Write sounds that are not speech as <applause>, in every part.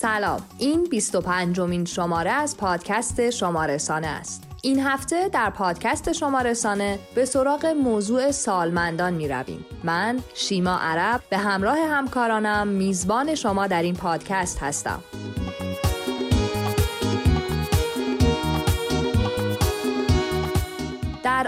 سلام. این 25 مین شماره از پادکست شمارسانه است. این هفته در پادکست شمارسانه به سراغ موضوع سالمندان می رویم. من شیما عرب به همراه همکارانم میزبان شما در این پادکست هستم.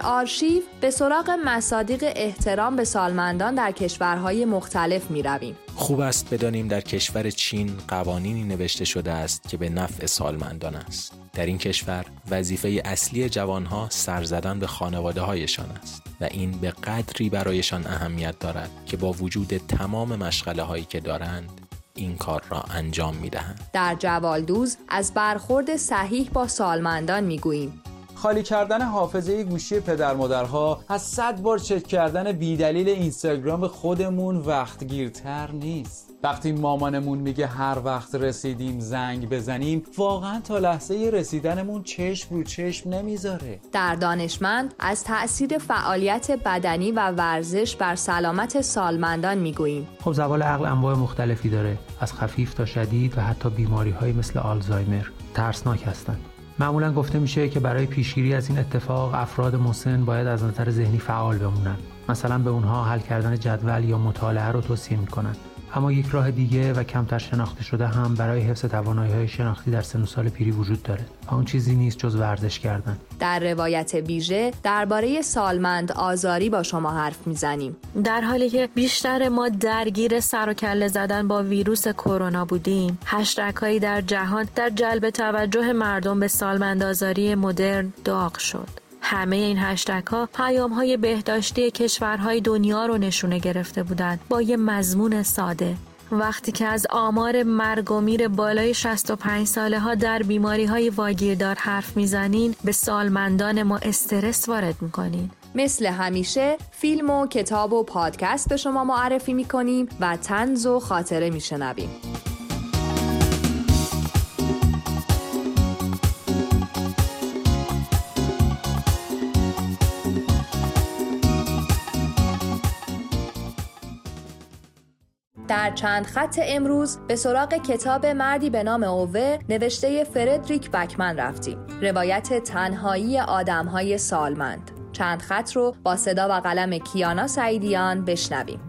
آرشیو به سراغ مصادیق احترام به سالمندان در کشورهای مختلف می رویم. خوب است بدانیم در کشور چین قوانینی نوشته شده است که به نفع سالمندان است. در این کشور وظیفه اصلی جوانها سر زدن به خانواده هایشان است و این به قدری برایشان اهمیت دارد که با وجود تمام مشغله هایی که دارند این کار را انجام می دهند. در جوالدوز از برخورد صحیح با سالمندان می گوییم. خالی کردن حافظه گوشی پدر مادرها از صد بار چک کردن بیدلیل اینستاگرام خودمون وقتگیرتر نیست. وقتی مامانمون میگه هر وقت رسیدیم زنگ بزنیم واقعا تا لحظه رسیدنمون چشم رو چشم نمی‌ذاره. در دانشمند از تأثیر فعالیت بدنی و ورزش بر سلامت سالمندان می‌گوییم. خب زوال عقل انواع مختلفی داره. از خفیف تا شدید و حتی بیماری های مثل آلزایمر ترسناک هستند. معمولا گفته میشه که برای پیشگیری از این اتفاق افراد مسن باید از نظر ذهنی فعال بمونن. مثلا به اونها حل کردن جدول یا مطالعه رو توصیه می‌کنن. اما یک راه دیگه و کمتر شناخته شده هم برای حفظ توانایی های شناختی در سن و سال پیری وجود داره. و اون چیزی نیست جز ورزش کردن. در روایت بیژه درباره سالمند آزاری با شما حرف می‌زنیم. در حالی که بیشتر ما درگیر سر و کله زدن با ویروس کرونا بودیم هشترکهایی در جهان در جلب توجه مردم به سالمند آزاری مدرن داغ شد. همه این هشتگ ها پیام های بهداشتی کشورهای دنیا رو نشونه گرفته بودند با یه مضمون ساده. وقتی که از آمار مرگ و میر بالای 65 ساله ها در بیماری های واگیردار حرف می‌زنین به سالمندان ما استرس وارد می‌کنین. مثل همیشه فیلم و کتاب و پادکست به شما معرفی می‌کنیم و تنز و خاطره میشنویم. در چند خط امروز به سراغ کتاب مردی به نام اوه نوشته فردریک بکمن رفتیم. روایت تنهایی آدمهای سالمند. چند خط رو با صدا و قلم کیانا سعیدیان بشنویم.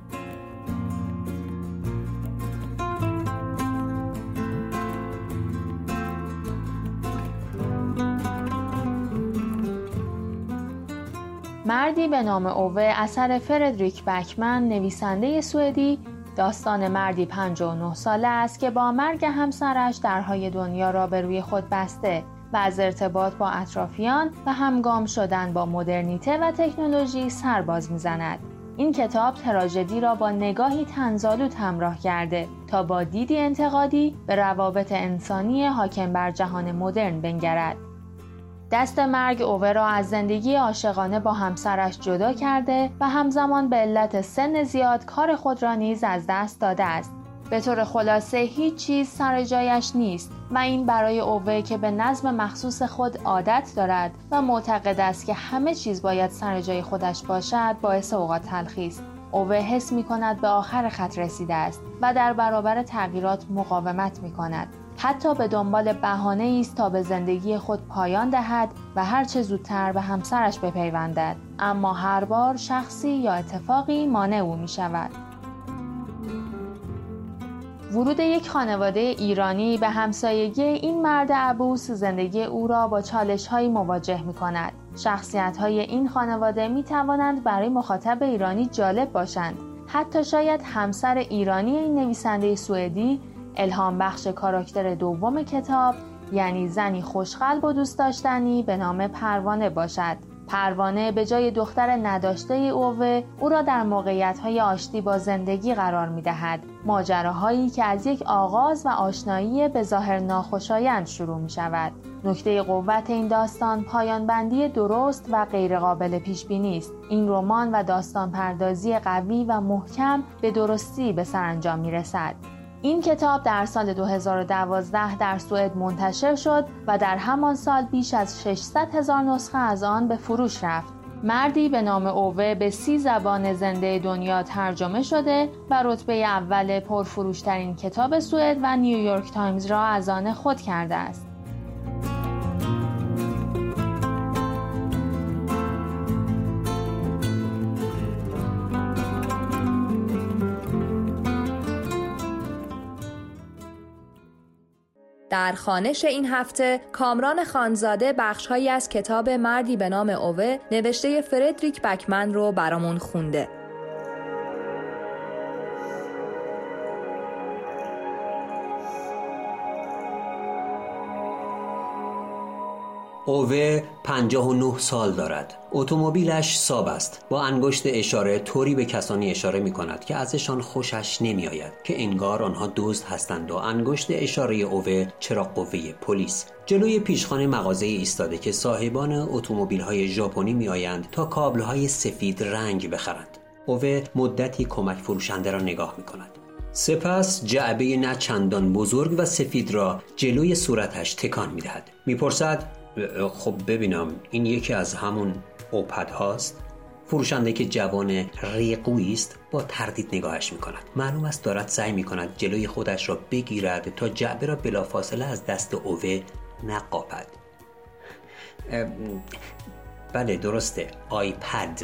مردی به نام اوه اثر فردریک بکمن نویسنده سوئدی داستان مردی 59 ساله است که با مرگ همسرش درهای دنیا را به روی خود بسته و از ارتباط با اطرافیان و همگام شدن با مدرنیته و تکنولوژی سرباز می‌زند. این کتاب تراژدی را با نگاهی تنزالود همراه کرده تا با دیدی انتقادی به روابط انسانی حاکم بر جهان مدرن بنگرد. دست مرگ اوه را از زندگی عاشقانه با همسرش جدا کرده و همزمان به علت سن زیاد کار خود را نیز از دست داده است. به طور خلاصه هیچ چیز سر جایش نیست و این برای اوه که به نظم مخصوص خود عادت دارد و معتقد است که همه چیز باید سر جای خودش باشد باعث اوقات تلخی است. اوه حس می کند به آخر خط رسیده است و در برابر تغییرات مقاومت می کند. حتی به دنبال بهانه است تا به زندگی خود پایان دهد و هرچه زودتر به همسرش بپیوندد اما هر بار شخصی یا اتفاقی مانع او می شود. ورود یک خانواده ایرانی به همسایگی این مرد عبوس زندگی او را با چالش هایی مواجه می کند. شخصیت های این خانواده می توانند برای مخاطب ایرانی جالب باشند. حتی شاید همسر ایرانی این نویسنده سوئدی الهام بخش کاراکتر دوم کتاب یعنی زنی خوشقلب و دوست داشتنی به نام پروانه باشد. پروانه به جای دختر نداشته اوه او را در موقعیت های آشتی با زندگی قرار می دهد ماجراهایی که از یک آغاز و آشنایی به ظاهر ناخوشایند شروع می شود نکته قوت این داستان پایان بندی درست و غیرقابل پیش بینی است. این رمان و داستان پردازی قوی و محکم به درستی به سرانجام می رسد این کتاب در سال 2012 در سوئد منتشر شد و در همان سال بیش از 600 هزار نسخه از آن به فروش رفت. مردی به نام اوه به سی زبان زنده دنیا ترجمه شده و رتبه اول پرفروشترین کتاب سوئد و نیویورک تایمز را از آن خود کرده است. در خانش این هفته کامران خانزاده بخشهایی از کتاب مردی به نام اوه نوشته فردریک بکمن رو برامون خونده. اوه 59 سال دارد. اتومبیلش ساب است. با انگشت اشاره طوری به کسانی اشاره می کند که ازشان خوشش نمی آید که انگار آنها دزد هستند و انگشت اشاره اوه چرا قوه پلیس. جلوی پیشخانه مغازه ایستاده که صاحبان اتومبیل های ژاپنی می آیند تا کابل های سفید رنگ بخرند. اوه مدتی کمک فروشنده را نگاه می کند. سپس جعبه نه چندان بزرگ و سفید را جلوی صورتش تکان می دهد. می‌پرسد خب ببینم این یکی از همون اوپد هاست؟ فروشنده که جوان ریقویی است با تردید نگاهش می کند معلوم است دارد سعی می کند جلوی خودش را بگیرد تا جعبه را بلافاصله از دست اوه نقاپد. بله درسته آیپد.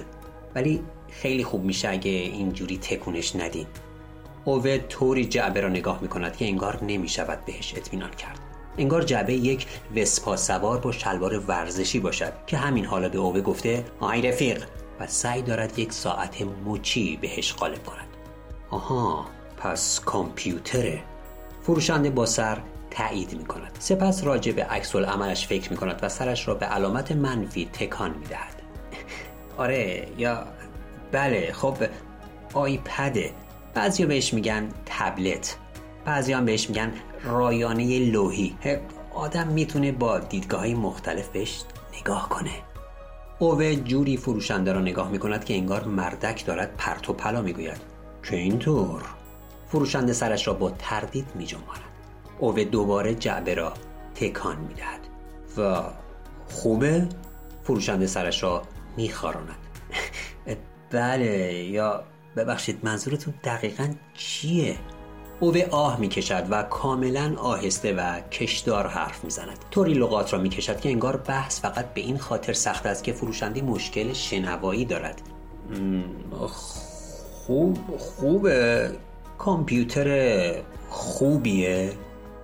ولی خیلی خوب میشه اگه اینجوری تکونش ندین. اوه طوری جعبه را نگاه می کند که انگار نمی شود بهش اطمینان کرد. انگار جعبه یک وسپا سوار با شلوار ورزشی باشد که همین حالا به اوه گفته آی رفیق. و سعی دارد یک ساعت مچی بهش قالب کند. آها پس کامپیوتره. فروشنده با سر تایید می کند سپس راجع به عکس عملش فکر می کند و سرش را به علامت منفی تکان می دهد <laughs> آره یا بله خب آیپده. بعضی بهش میگن تبلت. بعضی هم بهش میگن رایانه لوحی. آدم می‌تونه با دیدگاه های مختلف بهش نگاه کنه. اوه جوری فروشنده را نگاه می‌کند که انگار مردک دارد پرت و پلا می‌گوید. که اینطور. فروشنده سرش را با تردید میجنباند اوه دوباره جعبه را تکان می‌دهد و خوبه فروشنده سرش را میخاراند. <laughs> بله یا ببخشید منظورتون دقیقا چیه؟ اوه آه می کشد و کاملا آهسته و کشدار حرف می زند طوری لغات را می کشد که انگار بحث فقط به این خاطر سخت است که فروشنده مشکل شنوایی دارد. خوب خوبه. کامپیوتر خوبیه.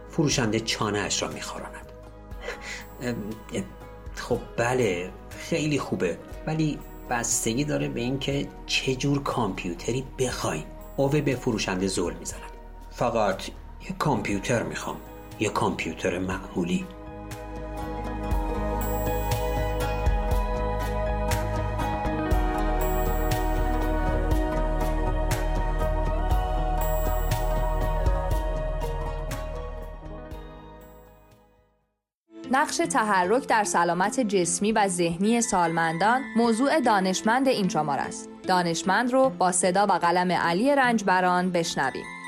فروشنده چانه اش را می خاراند خب بله خیلی خوبه. ولی بستگی داره به اینکه چه جور کامپیوتری بخوایم. اوه به فروشنده زل می‌زند. فقط یه کامپیوتر می‌خوام یه کامپیوتر معمولی نقش تحرک در سلامت جسمی و ذهنی سالمندان موضوع دانشمند این شمار است. دانشمند رو با صدا و قلم علی رنجبران بشنویم.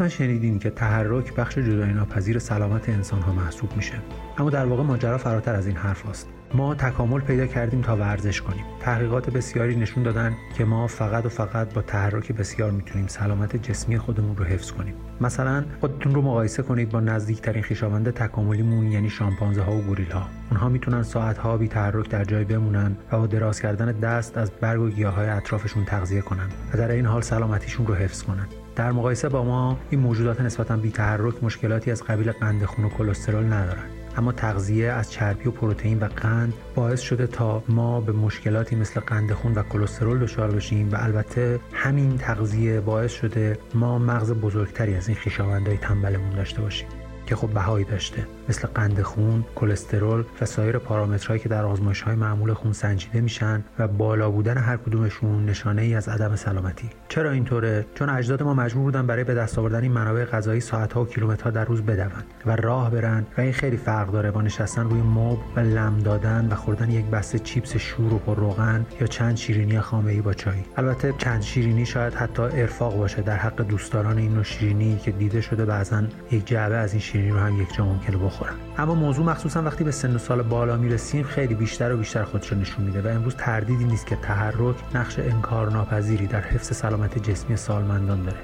حتما شنیدین که تحرک بخش جدای ناپذیر سلامت انسان ها محسوب میشه. اما در واقع ماجرا فراتر از این حرف است. ما تکامل پیدا کردیم تا ورزش کنیم. تحقیقات بسیاری نشون دادن که ما فقط و فقط با تحرک بسیار می‌تونیم سلامت جسمی خودمون رو حفظ کنیم. مثلا خودتون رو مقایسه کنید با نزدیکترین خویشاوند تکاملیمون یعنی شامپانزه ها و گوریل ها اونها می‌تونن ساعت ها بی تحرک در جای بمونن و با دراز کردن دست از برگ و گیاهای اطرافشون تغذیه کنن و در این حال سلامتیشون رو حفظ کنن. در مقایسه با ما این موجودات نسبتا بی تحرک مشکلاتی از قبیل قند خون و کلسترول ندارن. اما تغذیه از چربی و پروتئین و قند باعث شده تا ما به مشکلاتی مثل قند خون و کلسترول دچار بشیم و البته همین تغذیه باعث شده ما مغز بزرگتری از این خویشاوندهای تنبلمون داشته باشیم. که خب بهایی داشته مثل قند خون، کلسترول و سایر پارامترهایی که در آزمایش های معمول خون سنجیده میشن و بالا بودن هر کدومشون نشانه ای از عدم سلامتی. چرا اینطوره؟ چون اجداد ما مجبور بودن برای به دست آوردن این منابع غذایی ساعتها و کیلومترها در روز بدون و راه برن و این خیلی فرق داره با نشستن روی مبل و لم دادن و خوردن یک بسته چیپس شور و پر روغن یا چند شیرینی خامه ای با چای. البته چند شیرینی شاید حتی ارفاق باشه در حق دوستداران این نوع شیرینی که دیده شده بعضا یک جعبه از این شیرینی رو هم یک جا ممکنه بخورن اما موضوع مخصوصا وقتی به سن و سال بالا می‌رسیم خیلی بیشتر و بیشتر خودش نشون میده و امروز تردیدی نیست که تحرک نقش انکارناپذیری در حفظ سلامت جسمی سالمندان داره.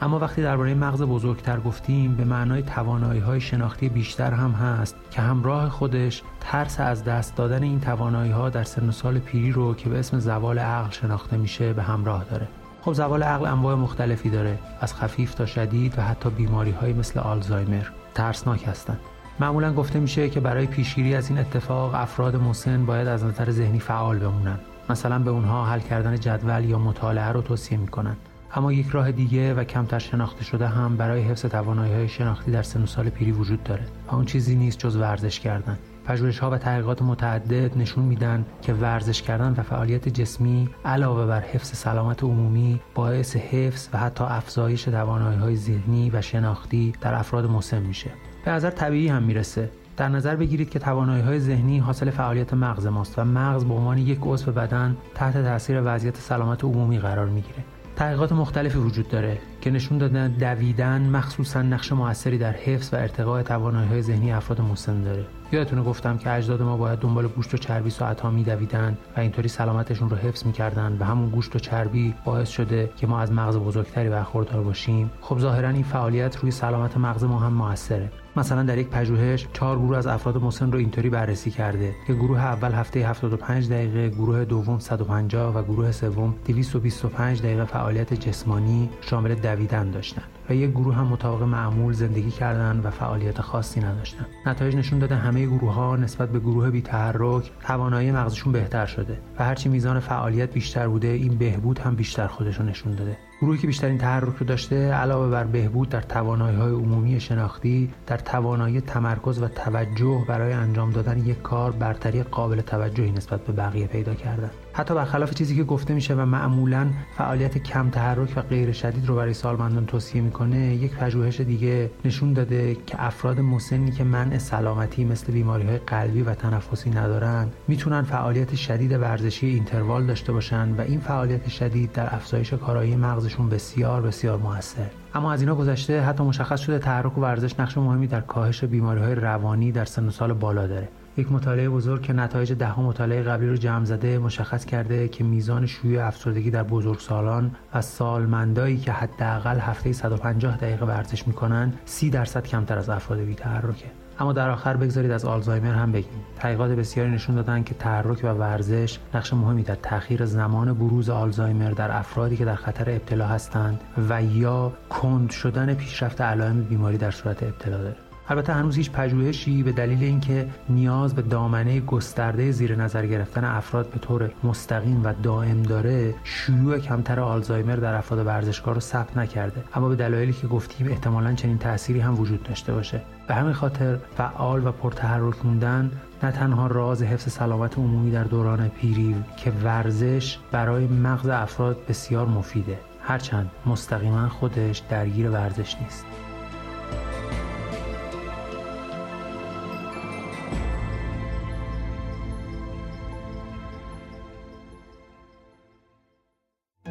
اما وقتی درباره مغز بزرگتر گفتیم به معنای توانایی های شناختی بیشتر هم هست که همراه خودش ترس از دست دادن این توانایی ها در سن و سال پیری رو که به اسم زوال عقل شناخته میشه به همراه داره. خب زوال عقل انواع مختلفی داره. از خفیف تا شدید و حتی بیماری های مثل آلزایمر. ترسناک هستند. معمولا گفته میشه که برای پیشگیری از این اتفاق افراد مسن باید از نظر ذهنی فعال بمونن. مثلا به اونها حل کردن جدول یا مطالعه رو توصیه می‌کنن. اما یک راه دیگه و کمتر شناخته شده هم برای حفظ توانایی های شناختی در سن سال پیری وجود داره و اون چیزی نیست جز ورزش کردن. پژوهش ها و تحقیقات متعدد نشون میدن که ورزش کردن و فعالیت جسمی علاوه بر حفظ سلامت عمومی باعث حفظ و حتی افزایش توانایی های ذهنی و شناختی در افراد مسن میشه. به نظر طبیعی هم می‌رسه. در نظر بگیرید که توانایی های ذهنی حاصل فعالیت مغز ماست و مغز به عنوان یک عضو بدن تحت تاثیر وضعیت سلامت عمومی قرار می‌گیره. تحقیقات مختلفی وجود داره. که نشون دادن دویدن مخصوصا نقش موثری در حفظ و ارتقاء توانایی ذهنی افراد مسن داره. یادتونه گفتم که اجداد ما باید دنبال گوشت و چربی ساعتها میدویدن و اینطوری سلامتشون رو حفظ می‌کردن و همون گوشت و چربی باعث شده که ما از مغز بزرگتری برخوردار باشیم. خب ظاهرا این فعالیت روی سلامت مغز ما هم موثره. مثلا در یک پژوهش چهار گروه از افراد مسن رو اینطوری بررسی کرده که گروه اول هفته 75 دقیقه گروه دوم 150 و گروه سوم 225 دقیقه فعالیت جسمانی شامل دویدن داشتن. و یک گروه هم مطابق معمول زندگی کردن و فعالیت خاصی نداشتن. نتایج نشون داده همه گروه ها نسبت به گروه بی تحرک توانایی مغزشون بهتر شده و هرچی میزان فعالیت بیشتر بوده این بهبود هم بیشتر خودش نشون داده. گروهی که بیشترین تحرک رو داشته علاوه بر بهبود در توانایی های عمومی شناختی در توانایی تمرکز و توجه برای انجام دادن یک کار برتری قابل توجهی نسبت به بقیه پیدا کردن. حتی برخلاف چیزی که گفته میشه و معمولا فعالیت کم تحرک و غیر شدید رو برای سالمندان توصیه می‌کنه یک پژوهش دیگه نشون داده که افراد مسنی که منع سلامتی مثل بیماری های قلبی و تنفسی ندارن می‌تونن فعالیت شدید ورزشی اینتروال داشته باشن و این فعالیت شدید در افزایش کارایی مغزشون بسیار بسیار موثر. اما از اینا گذشته حتی مشخص شده تحرک و ورزش نقش مهمی در کاهش بیماری های روانی در سن و سال بالا داره. یک مطالعه بزرگ که نتایج ده مطالعه قبلی رو جمع زده مشخص کرده که میزان شیوع افسردگی در بزرگسالان و سالمندایی که حداقل هفته 150 دقیقه ورزش می‌کنن 30 درصد کمتر از افراد بی‌تحرکه اما در آخر بگذارید از آلزایمر هم بگیم. تحقیقات بسیاری نشون دادن که تحرک و ورزش نقش مهمی در تاخیر زمان بروز آلزایمر در افرادی که در خطر ابتلا هستند و یا کند شدن پیشرفت علائم بیماری در صورت ابتلا داره. البته هنوز هیچ پژوهشی به دلیل اینکه نیاز به دامنه گسترده زیر نظر گرفتن افراد به طور مستقیم و دائم داره شیوع کمتر آلزایمر در افراد ورزشکار رو ثبت نکرده. اما به دلایلی که گفتیم احتمالا چنین تأثیری هم وجود داشته باشه. به همین خاطر فعال و پرتحرک موندن نه تنها راز حفظ سلامت عمومی در دوران پیری که ورزش برای مغز افراد بسیار مفیده. هرچند مستقیما خودش درگیر ورزش نیست.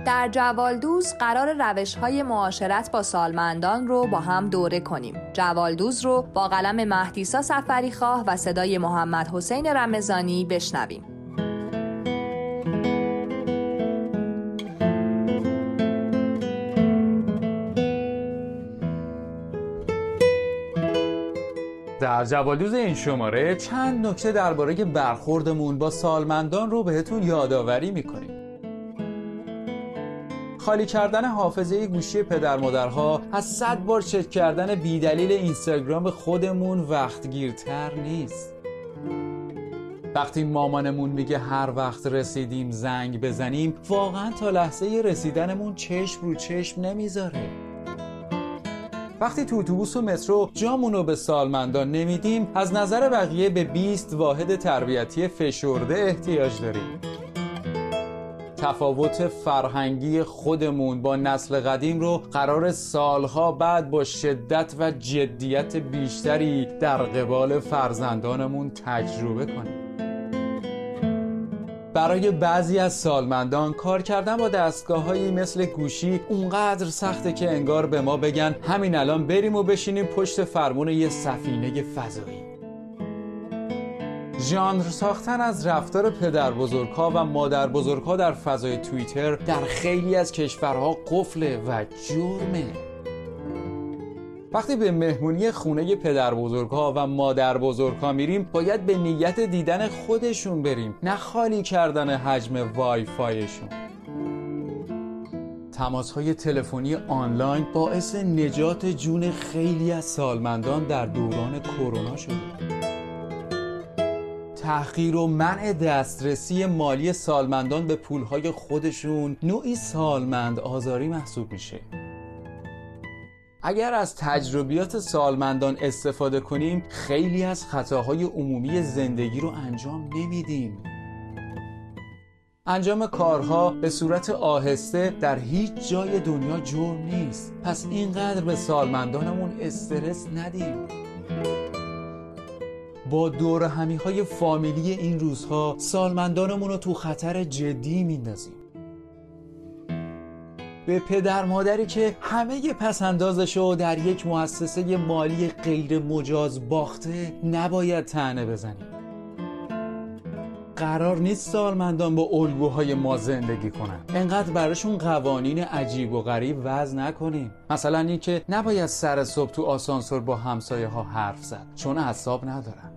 در جوالدوز قرار روش های معاشرت با سالمندان رو با هم دوره کنیم. جوالدوز رو با قلم مهدیسا سفری خواه و صدای محمد حسین رمزانی بشنویم. در جوالدوز این شماره چند نکته درباره برخوردمون با سالمندان رو بهتون یادآوری می‌کنیم. خالی کردن حافظه گوشی پدر مادرها از صد بار چک کردن بیدلیل اینستاگرام خودمون وقتگیرتر نیست. وقتی مامانمون میگه هر وقت رسیدیم زنگ بزنیم واقعا تا لحظه رسیدنمون چشم رو چشم نمی‌ذاره. وقتی تو اتوبوس و مترو جامون رو به سالمندان نمیدیم از نظر بقیه به 20 واحد تربیتی فشرده احتیاج داریم. تفاوت فرهنگی خودمون با نسل قدیم رو قرار سالها بعد با شدت و جدیت بیشتری در قبال فرزندانمون تجربه کنیم. برای بعضی از سالمندان کار کردن با دستگاه هایی مثل گوشی اونقدر سخته که انگار به ما بگن همین الان بریم و بشینیم پشت فرمون یه سفینه فضایی. ژانر ساختن از رفتار پدر بزرگها و مادر بزرگها در فضای توییتر در خیلی از کشورها قفله و جرمه. وقتی به مهمونی خونه پدر بزرگها و مادر بزرگها میریم باید به نیت دیدن خودشون بریم نه خالی کردن حجم وای فایشون تماس های تلفنی آنلاین باعث نجات جون خیلی از سالمندان در دوران کرونا شده. تحقیر و منع دسترسی مالی سالمندان به پولهای خودشون نوعی سالمند آزاری محسوب میشه. اگر از تجربیات سالمندان استفاده کنیم خیلی از خطاهای عمومی زندگی رو انجام نمیدیم. انجام کارها به صورت آهسته در هیچ جای دنیا جرم نیست. پس اینقدر به سالمندانمون استرس ندیم. با دور همی های فامیلی این روزها سالمندانمون رو تو خطر جدی میندازیم. به پدر مادری که همه پسندازشو در یک مؤسسه مالی غیر مجاز باخته نباید تنه بزنیم. قرار نیست سالمندان با الگوهای ما زندگی کنن. انقدر براشون قوانین عجیب و غریب وضع نکنیم. مثلا اینکه نباید سر صبح تو آسانسور با همسایه ها حرف زد چون اعصاب ندارن.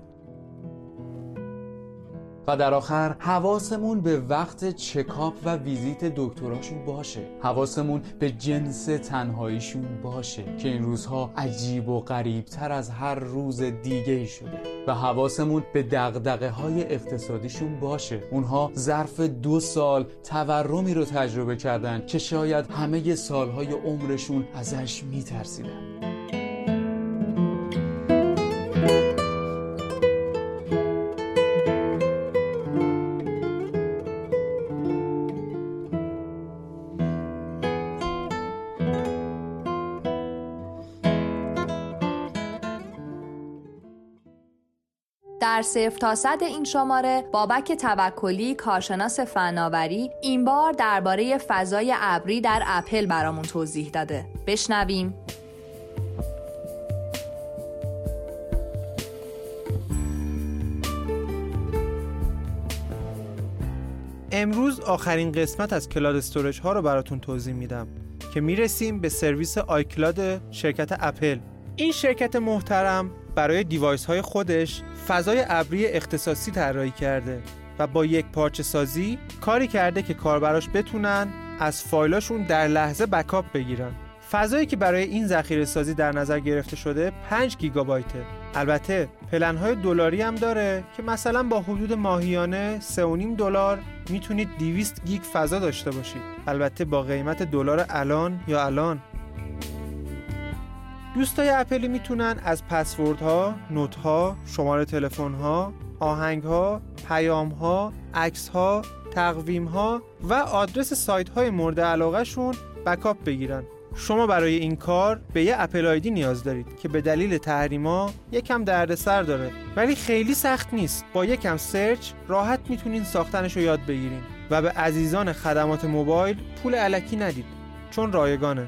و در آخر حواسمون به وقت چکاپ و ویزیت دکتراشون باشه. حواسمون به جنس تنهاییشون باشه که این روزها عجیب و غریب تر از هر روز دیگه ای شده. و حواسمون به دقدقه های اقتصادیشون باشه. اونها ظرف دو سال تورمی رو تجربه کردن که شاید همه سالهای عمرشون ازش میترسیدن. در صفر تا صد این شماره بابک توکلی کارشناس فناوری این بار درباره فضای ابری در اپل برامون توضیح داده. بشنویم. امروز آخرین قسمت از cloud storage ها رو براتون توضیح میدم که می‌رسیم به سرویس iCloud شرکت اپل. این شرکت محترم برای device های خودش فضای ابری اختصاصی طراحی کرده و با یک پارچه سازی کاری کرده که کاربراش بتونن از فایلاشون در لحظه backup بگیرن. فضایی که برای این ذخیره سازی در نظر گرفته شده 5 گیگابایته. البته پلن های دلاری هم داره که مثلا با حدود ماهیانه 3.5 دلار می‌تونید 200 گیگ فضا داشته باشید. البته با قیمت دلار الان یا الان دوستای اپلی می‌تونن از پسوردها، نوتها، شماره تلفن‌ها، آهنگها، پیامها، عکسها، تقویمها و آدرس سایت های مورد علاقه شون بکاپ بگیرن. شما برای این کار به یه اپل آیدی نیاز دارید که به دلیل تحریما یکم دردسر داره ولی خیلی سخت نیست. با یکم سرچ راحت می‌تونین ساختنش رو یاد بگیرین و به عزیزان خدمات موبایل پول الکی ندید چون رایگانه.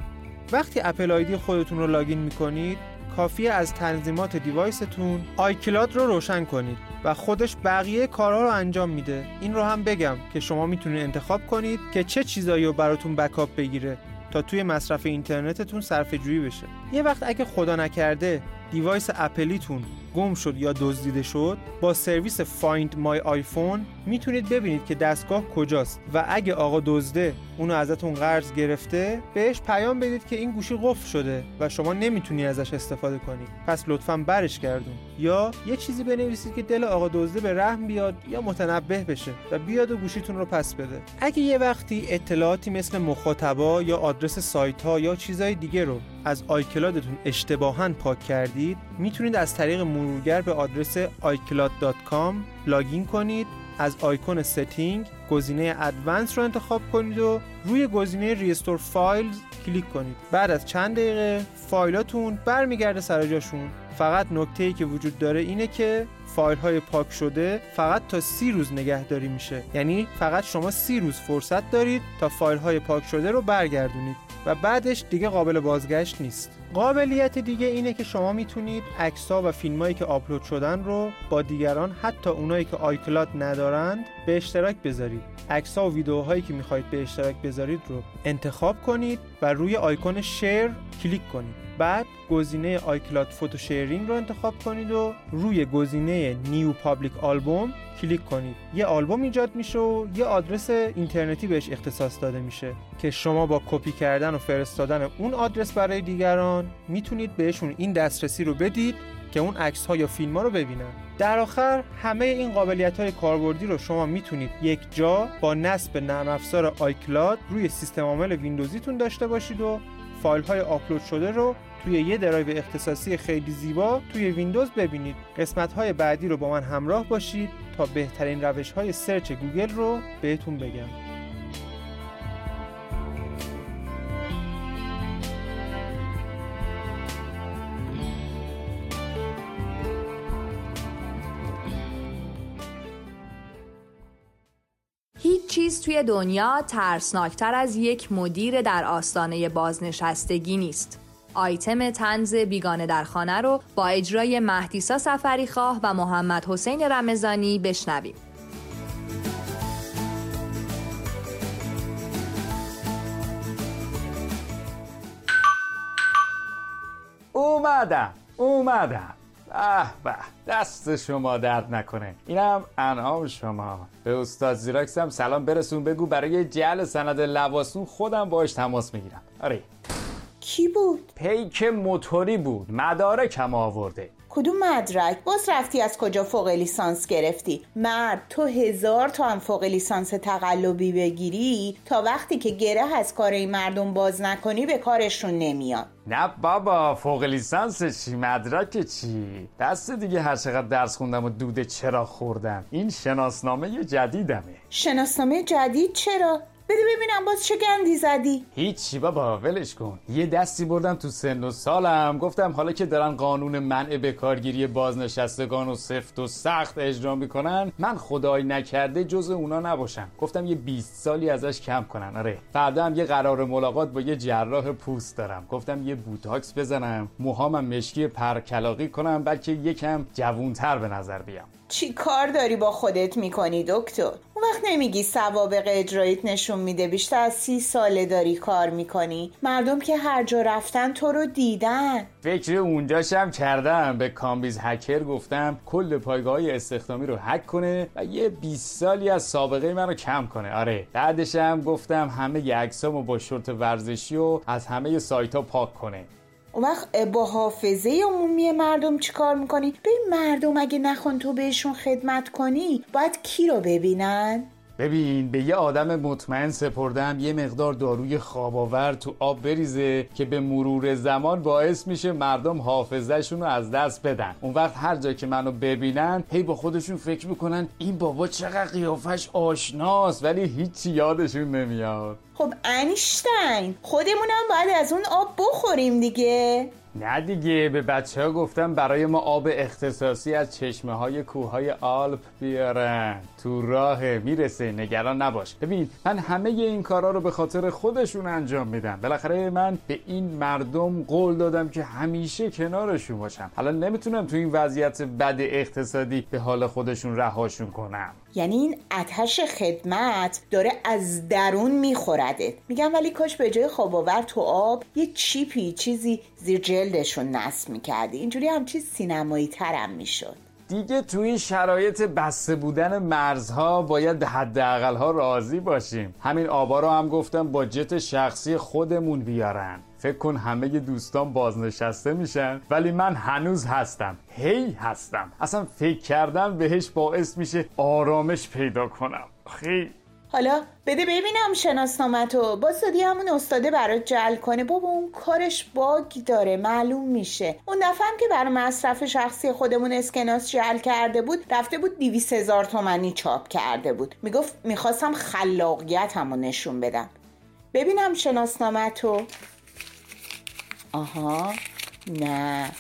وقتی Apple ID خودتون رو login می‌کنید کافیه از تنظیمات device تون iCloud رو روشن کنید و خودش بقیه کارها رو انجام میده. این رو هم بگم که شما می‌تونید انتخاب کنید که چه چیزایی رو براتون backup بگیره تا توی مصرف اینترنتتون صرفه جویی بشه. یه وقت اگه خدا نکرده device اپلیتون گم شد یا دزدیده شد با سرویس Find My iPhone می‌تونید ببینید که دستگاه کجاست و اگه آقا دزده اونو ازتون قرض گرفته بهش پیام بدید که این گوشی قفل شده و شما نمی‌تونی ازش استفاده کنی. پس لطفا برش گردون. یا یه چیزی بنویسید که دل آقا دزده به رحم بیاد یا متنبه بشه و بیاد و گوشیتون رو پس بده. اگه یه وقتی اطلاعاتی مثل مخاطبا یا آدرس سایت ها یا چیزای دیگه رو از آیکلادتون اشتباها پاک کردید می‌تونید از طریق مرورگر به آدرس iCloud.com login کنید از آیکون setting گزینه advanced رو انتخاب کنید و روی گزینه restore files کلیک کنید. بعد از چند دقیقه فایلاتون برمیگرده سر جاشون. فقط نکته ای که وجود داره اینه که فایل های پاک شده فقط تا سی روز نگهداری میشه. یعنی فقط شما سی روز فرصت دارید تا فایل های پاک شده رو برگردونید. و بعدش دیگه قابل بازگشت نیست. قابلیت دیگه اینه که شما می‌تونید عکس‌ها و فیلمایی که آپلود شدن رو با دیگران حتی اونایی که iCloud ندارند به اشتراک بذارید. عکس‌ها و ویدیوهایی که می‌خواید به اشتراک بذارید رو انتخاب کنید و روی آیکون share کلیک کنید. بعد گزینه iCloud Photo Sharing رو انتخاب کنید و روی گزینه new public album کلیک کنید. یه آلبوم ایجاد میشه و یه آدرس اینترنتی بهش اختصاص داده میشه که شما با کپی کردن و فرستادن اون آدرس برای دیگران می‌تونید بهشون این دسترسی رو بدید که اون عکس ها یا فیلم ها رو ببینن. در آخر همه این قابلیت های کاربردی رو شما می‌تونید یک جا با نصب نرم افزار iCloud روی سیستم عامل ویندوزیتون داشته باشید و فایل های آپلود شده رو توی یه درایو اختصاصی خیلی زیبا توی ویندوز ببینید. قسمت های بعدی رو با من همراه باشید تا بهترین روش های search گوگل رو بهتون بگم. چیز توی دنیا ترسناکتر از یک مدیر در آستانه بازنشستگی نیست. آیتم تنز بیگانه در خانه رو با اجرای مهدیسا سفری خواه و محمد حسین رمزانی بشنویم. اومدم اومدم به به دست شما درد نکنه. اینم انعام شما. به استاد زیراکس هم سلام برسون بگو برای جعل سند لواسون خودم باش تماس می‌گیرم. آره. کی بود؟ پیک موتوری بود. مدارکم آورده. کدوم مدرک؟ باز رفتی از کجا فوق لیسانس گرفتی؟ مرد تو هزار تا هم فوق لیسانس تقلبی بگیری؟ تا وقتی که گره از کار این مردم باز نکنی به کارشون نمیاد. نه بابا فوق لیسانس چی؟ مدرک چی؟ دست دیگه هر چقدر درس خوندم و دوده چرا خوردم. این شناسنامه جدیدمه. شناسنامه جدید چرا؟ بده ببینم باز چه گندی زدی. هیچی بابا ولش کن. یه دستی بردم تو سن و سالم. گفتم حالا که دارن قانون منع به کارگیری بازنشستگان و سفت و سخت اجرا می‌کنن من خدای نکرده جز اونا نباشم. گفتم یه 20 سالی ازش کم کنن. آره. فردا هم یه قرار ملاقات با یه جراح پوست دارم. گفتم یه بوتاکس بزنم. موهامم مشکی پرکلاقی کنم بلکه یکم جوونتر به نظر بیام. چی کار داری با خودت می‌کنی دکتر؟ اون وقت نمیگی سوابق اجرایت نشون میده بیشتر از سی ساله داری کار می‌کنی. مردم که هر جا رفتن تو رو دیدن. فکر اونجاشم کردم. به کامبیز هکر گفتم کل پایگاه های استخدامی رو هک کنه و یه 20 سالی از سابقه منو کم کنه. آره بعدشم گفتم همه عکسامو با شورت ورزشی و از همه سایت ها پاک کنه. اون وقت با حافظه عمومی مردم چیکار می‌کنی؟ به مردم اگه نخون تو بهشون خدمت کنی باید کی رو ببینن؟ ببین به یه آدم مطمئن سپردم یه مقدار داروی خواب‌آور تو آب بریزه که به مرور زمان باعث میشه مردم حافظهشون رو از دست بدن. اون وقت هر جا که منو ببینن هی با خودشون فکر می‌کنن این بابا چقدر قیافش آشناست ولی هیچی یادشون نمیاد. خب انیشتین خودمونم باید از اون آب بخوریم دیگه. نه دیگه به بچه ها گفتم برای ما آب اختصاصی از چشمه های کوه آلپ بیارن. تو راه می‌رسه نگران نباش. ببین من همه این کارا رو به خاطر خودشون انجام میدم. بالاخره من به این مردم قول دادم که همیشه کنارشون باشم. حالا نمی‌تونم تو این وضعیت بد اقتصادی به حال خودشون رهاشون کنم. یعنی این اتش خدمت داره از درون میخورده. میگم ولی کاش به جای خواباور تو آب یه چیپی چیزی زیر جلدشون نصب می‌کردی. اینجوری هم چیز سینمایی ترم می‌شد. دیگه توی این شرایط بسته بودن مرزها باید حداقل ها راضی باشیم. همین آبا رو هم گفتم با جت شخصی خودمون بیارن. فکر کن همه دوستان بازنشسته میشن ولی من هنوز هستم. هی هستم. اصلا فکر کردم بهش باعث میشه آرامش پیدا کنم. خیلی حالا بده ببینم شناسنامتو باز دادی همون استاده برات جل کنه. بابا اون کارش باگ داره. معلوم میشه. اون دفعه که برای مصرف شخصی خودمون اسکناس جل کرده بود رفته بود دیویس هزار تومنی چاپ کرده بود. می‌گفت می‌خواستم خلاقیت همو نشون بدم. ببینم شناسنامتو آها نه.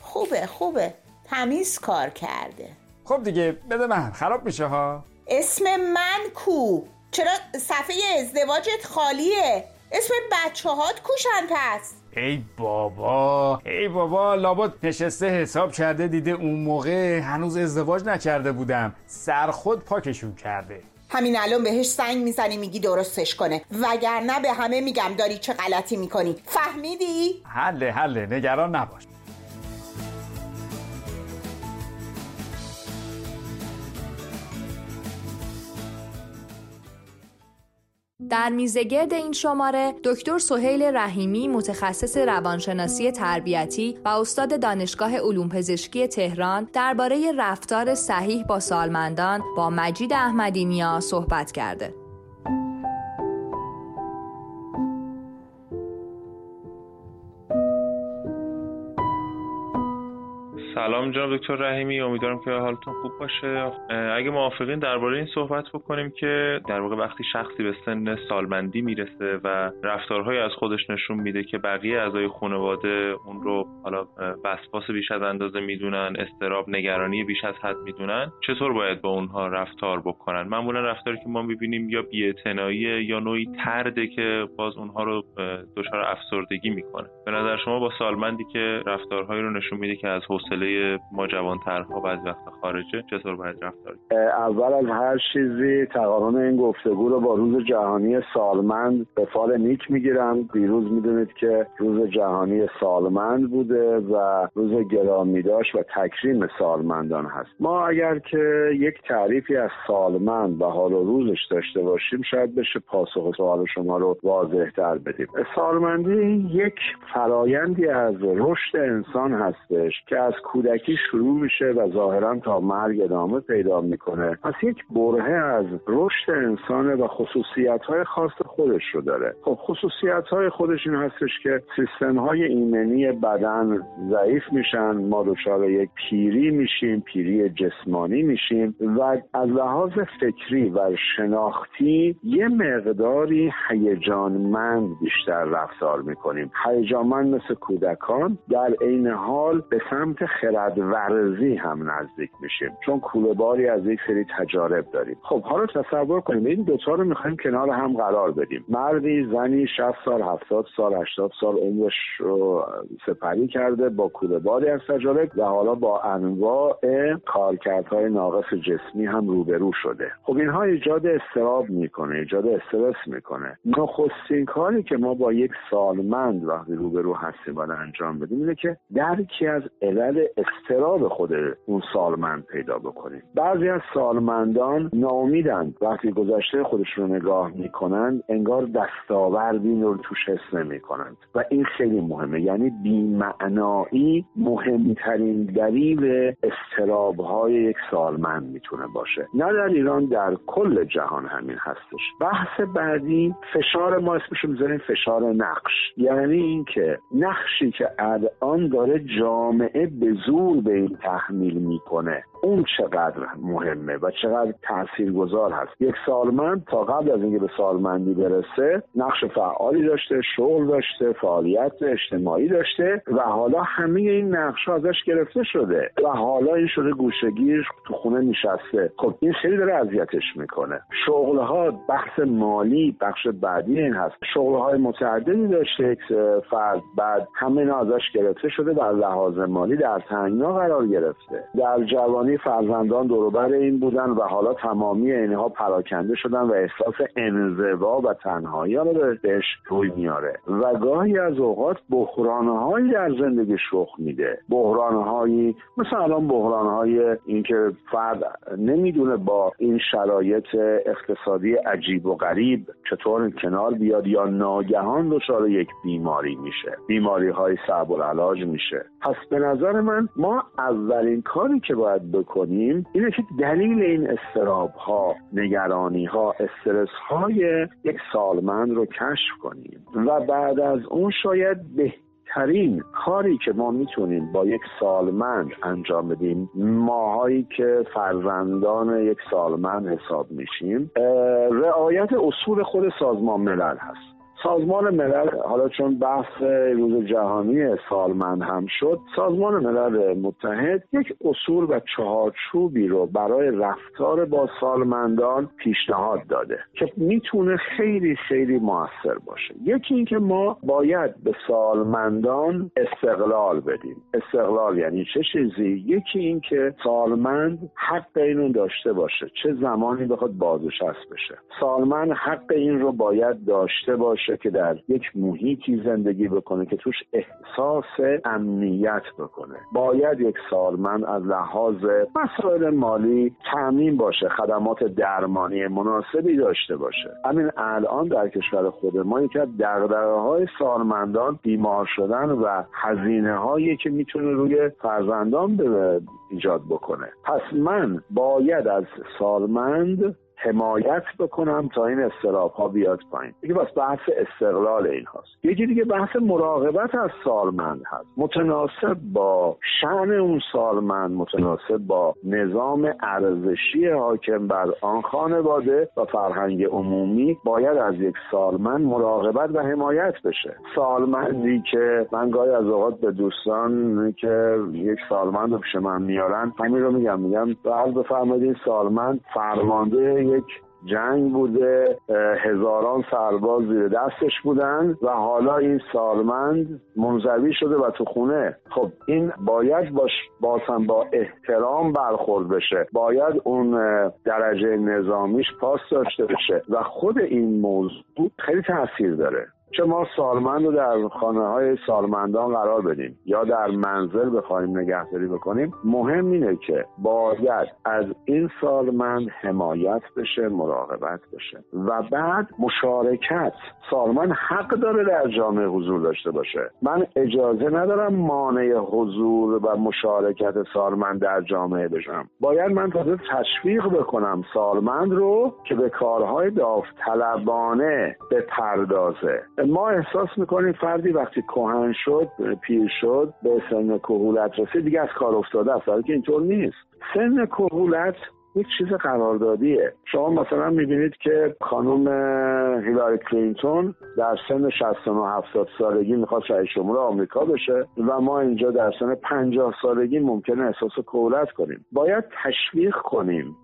خوبه خوبه. تمیز کار کرده. خب دیگه بده من. خراب میشه ها. اسم من کو؟ چرا صفحه ازدواجت خالیه؟ اسم بچه هات کوشن پس. ای بابا ای بابا لابد نشسته حساب کرده دیده اون موقع هنوز ازدواج نکرده بودم. سر خود پاکشون کرده. همین الان بهش سنگ می‌زنی میگی درستش کنه. وگرنه به همه میگم داری چه غلطی می‌کنی. فهمیدی؟ حله حله. نگران نباش. در میزگرد این شماره دکتر سهیل رحیمی متخصص روانشناسی تربیتی و استاد دانشگاه علوم پزشکی تهران درباره رفتار صحیح با سالمندان با مجید احمدی نیا صحبت کرده. سلام جناب دکتر رحیمی امیدوارم که حالتون خوب باشه. اگه موافقین درباره این صحبت بکنیم که در واقع وقتی شخصی به سن سالمندی می‌رسه و رفتارهای از خودش نشون میده که بقیه اعضای خانواده اون رو حالا وسواس بیش از اندازه می‌دونن استراب نگرانی بیش از حد می‌دونن چطور باید با اونها رفتار بکنن؟ معمولا رفتاری که ما می‌بینیم یا بی‌اعتنایی یا نوعی ترده که باز اونها رو دچار افسردگی می‌کنه. به نظر شما با سالمندی که رفتارهایی رو نشون میده که از حوصله ما جوانترها بعضی وقت خارجه چطور باید رفتار اول از هر چیزی تقارن این گفتگو رو با روز جهانی سالمند به فال نیک می‌گیرم. دیروز می‌دونید که روز جهانی سالمند بوده و روز گرامی داشت و تکریم سالمندان هست. ما اگر که یک تعریفی از سالمند و حال و روزش داشته باشیم شاید بشه پاسخ سوال شما رو واضح تر بدیم. سالمندی یک فرایندی از رشد انسان هستش که از کودکی شروع میشه و ظاهرا تا مرگ ادامه پیدا می‌کنه. پس یک برهه از رشد انسانه و خصوصیت های خاص خودش رو داره. خب خصوصیت های خودش این هستش که سیستم های ایمنی بدن ضعیف میشن ما دچار یک پیری میشیم پیری جسمانی میشیم و از لحاظ فکری و شناختی یه مقداری هیجانمند بیشتر رفتار می‌کنیم. هیجانمند مثل کودکان در عین حال به سمت خرد ورزی هم نزدیک میشیم. چون کوله باری از یک سری تجارب داریم. خب حالا تصور کنیم این دوتا رو می‌خوایم کنار هم قرار بدیم. مردی زنی 60 سال 70 سال 80 سال عمرش رو سپری کرده با کوله باری از تجارب و حالا با انواع کارکردهای ناقص جسمی هم روبرو شده. خب اینها ایجاد استراب می‌کنه ایجاد استرس می‌کنه. نخستین کاری که ما با یک سالمند وقتی روبرو هستیم باید انجام بدیم اینه که درکی از علل استراب خود اون سالمند پیدا بکنیم. بعضی از سالمندان ناامیدن. وقتی گذشته خودشون رو نگاه می‌کنن انگار دستاوردی رو توش حس نمی‌کنند. و این خیلی مهمه. یعنی بیمعنایی مهمترین دلیل استراب های یک سالمند می‌تونه باشه. نه در ایران در کل جهان همین هستش. بحث بعدی فشار ما اسمش می‌ذاریم فشار نقش. یعنی اینکه نقشی که الان داره جامعه به زور به این تحمیل می‌کنه. اون چقدر مهمه و چقدر تاثیرگذار هست. یک سالمند تا قبل از اینکه به سالمندی برسه نقش فعالی داشته شغل داشته فعالیت اجتماعی داشته و حالا همه این نقش ازش گرفته شده و حالا این شده گوشگیر تو خونه نشسته. خب این خیلی داره اذیتش می‌کنه. شغل ها بحث مالی بخش بعدی این هست. شغل های متعددی داشته یک فرد بعد همه ازش گرفته شده در لحاظ مالی در تنگنا قرار گرفته. در جوانی فرزندان دوروبر این بودن و حالا تمامی اینها پراکنده شدن و احساس انزوا و تنهایی رو بهش روی میاره. و گاهی از اوقات بحرانهایی در زندگیش رخ میده. بحرانهایی مثل الان بحرانهای اینکه فرد نمی‌دونه با این شرایط اقتصادی عجیب و غریب چطور کنار بیاد یا ناگهان دچار یک بیماری میشه. بیماری های صعب العلاج میشه. پس به نظر من ما اولین کاری که باید بکنیم اینه که دلیل این استراب ها نگرانی ها استرس های یک سالمند رو کشف کنیم و بعد از اون شاید به ترین کاری که ما می‌تونیم با یک سالمند انجام بدیم ماهایی که فرزندان یک سالمند حساب میشیم رعایت اصول خود سازمان ملل هست. سازمان ملل حالا چون بحث روز جهانی سالمند هم شد سازمان ملل متحد یک اصول و چهارچوبی رو برای رفتار با سالمندان پیشنهاد داده که می‌تونه خیلی خیلی موثر باشه. یکی اینکه ما باید به سالمندان استقلال بدیم. استقلال یعنی چه چیزی؟ یکی اینکه سالمند حق اینو داشته باشه چه زمانی بخواد بازنشست بشه. سالمند حق این رو باید داشته باشه که در یک محیطی زندگی بکنه که توش احساس امنیت بکنه. باید یک سالمند از لحاظ مسائل مالی تامین باشه خدمات درمانی مناسبی داشته باشه. همین الان در کشور خود ما یکی از دغدغه های سالمندان بیمار شدن و هزینه هایی که می‌تونه روی فرزندان ایجاد بکنه. پس من باید از سالمند حمایت بکنم تا این استراب ها بیاد پایین. دیگه بس بحث استقلال این هاست. یکی دیگه بحث مراقبت از سالمند هست. متناسب با شعن اون سالمند متناسب با نظام ارزشی حاکم بر آن خانواده و فرهنگ عمومی باید از یک سالمند مراقبت و حمایت بشه. سالمندی که من گاهی از اوقات به دوستان که یک سالمند رو پیش من میارن همین رو میگم میگم بله بفرمایید این سالمند فرمانده یک جنگ بوده هزاران سرباز زیر دستش بودن و حالا این سالمند منزوی شده و تو خونه. خب این باید باش بازم با احترام برخورد بشه. باید اون درجه نظامیش پاس داشته بشه و خود این موضوع خیلی تاثیر داره. چه ما سالمند رو در خانه های سالمندان قرار بدیم یا در منزل بخوایم نگهداری بکنیم مهم اینه که باید از این سالمند حمایت بشه مراقبت بشه و بعد مشارکت. سالمند حق داره در جامعه حضور داشته باشه. من اجازه ندارم مانع حضور و مشارکت سالمند در جامعه بشم. باید من تازه تشویق بکنم سالمند رو که به کارهای داوطلبانه بپردازه. ما احساس می‌کنیم فردی وقتی کهن شد پیر شد به سن کهولت رسید دیگه از کار افتاده است که اینطور نیست. سن کهولت یک چیز قراردادیه. شما مثلا می‌بینید که خانم هیلاری کلینتون در سن 69 70 سالگی می‌خواد رئیس جمهور آمریکا بشه و ما اینجا در سن 50 سالگی ممکنه احساس کهولت کنیم. باید تشویق کنیم.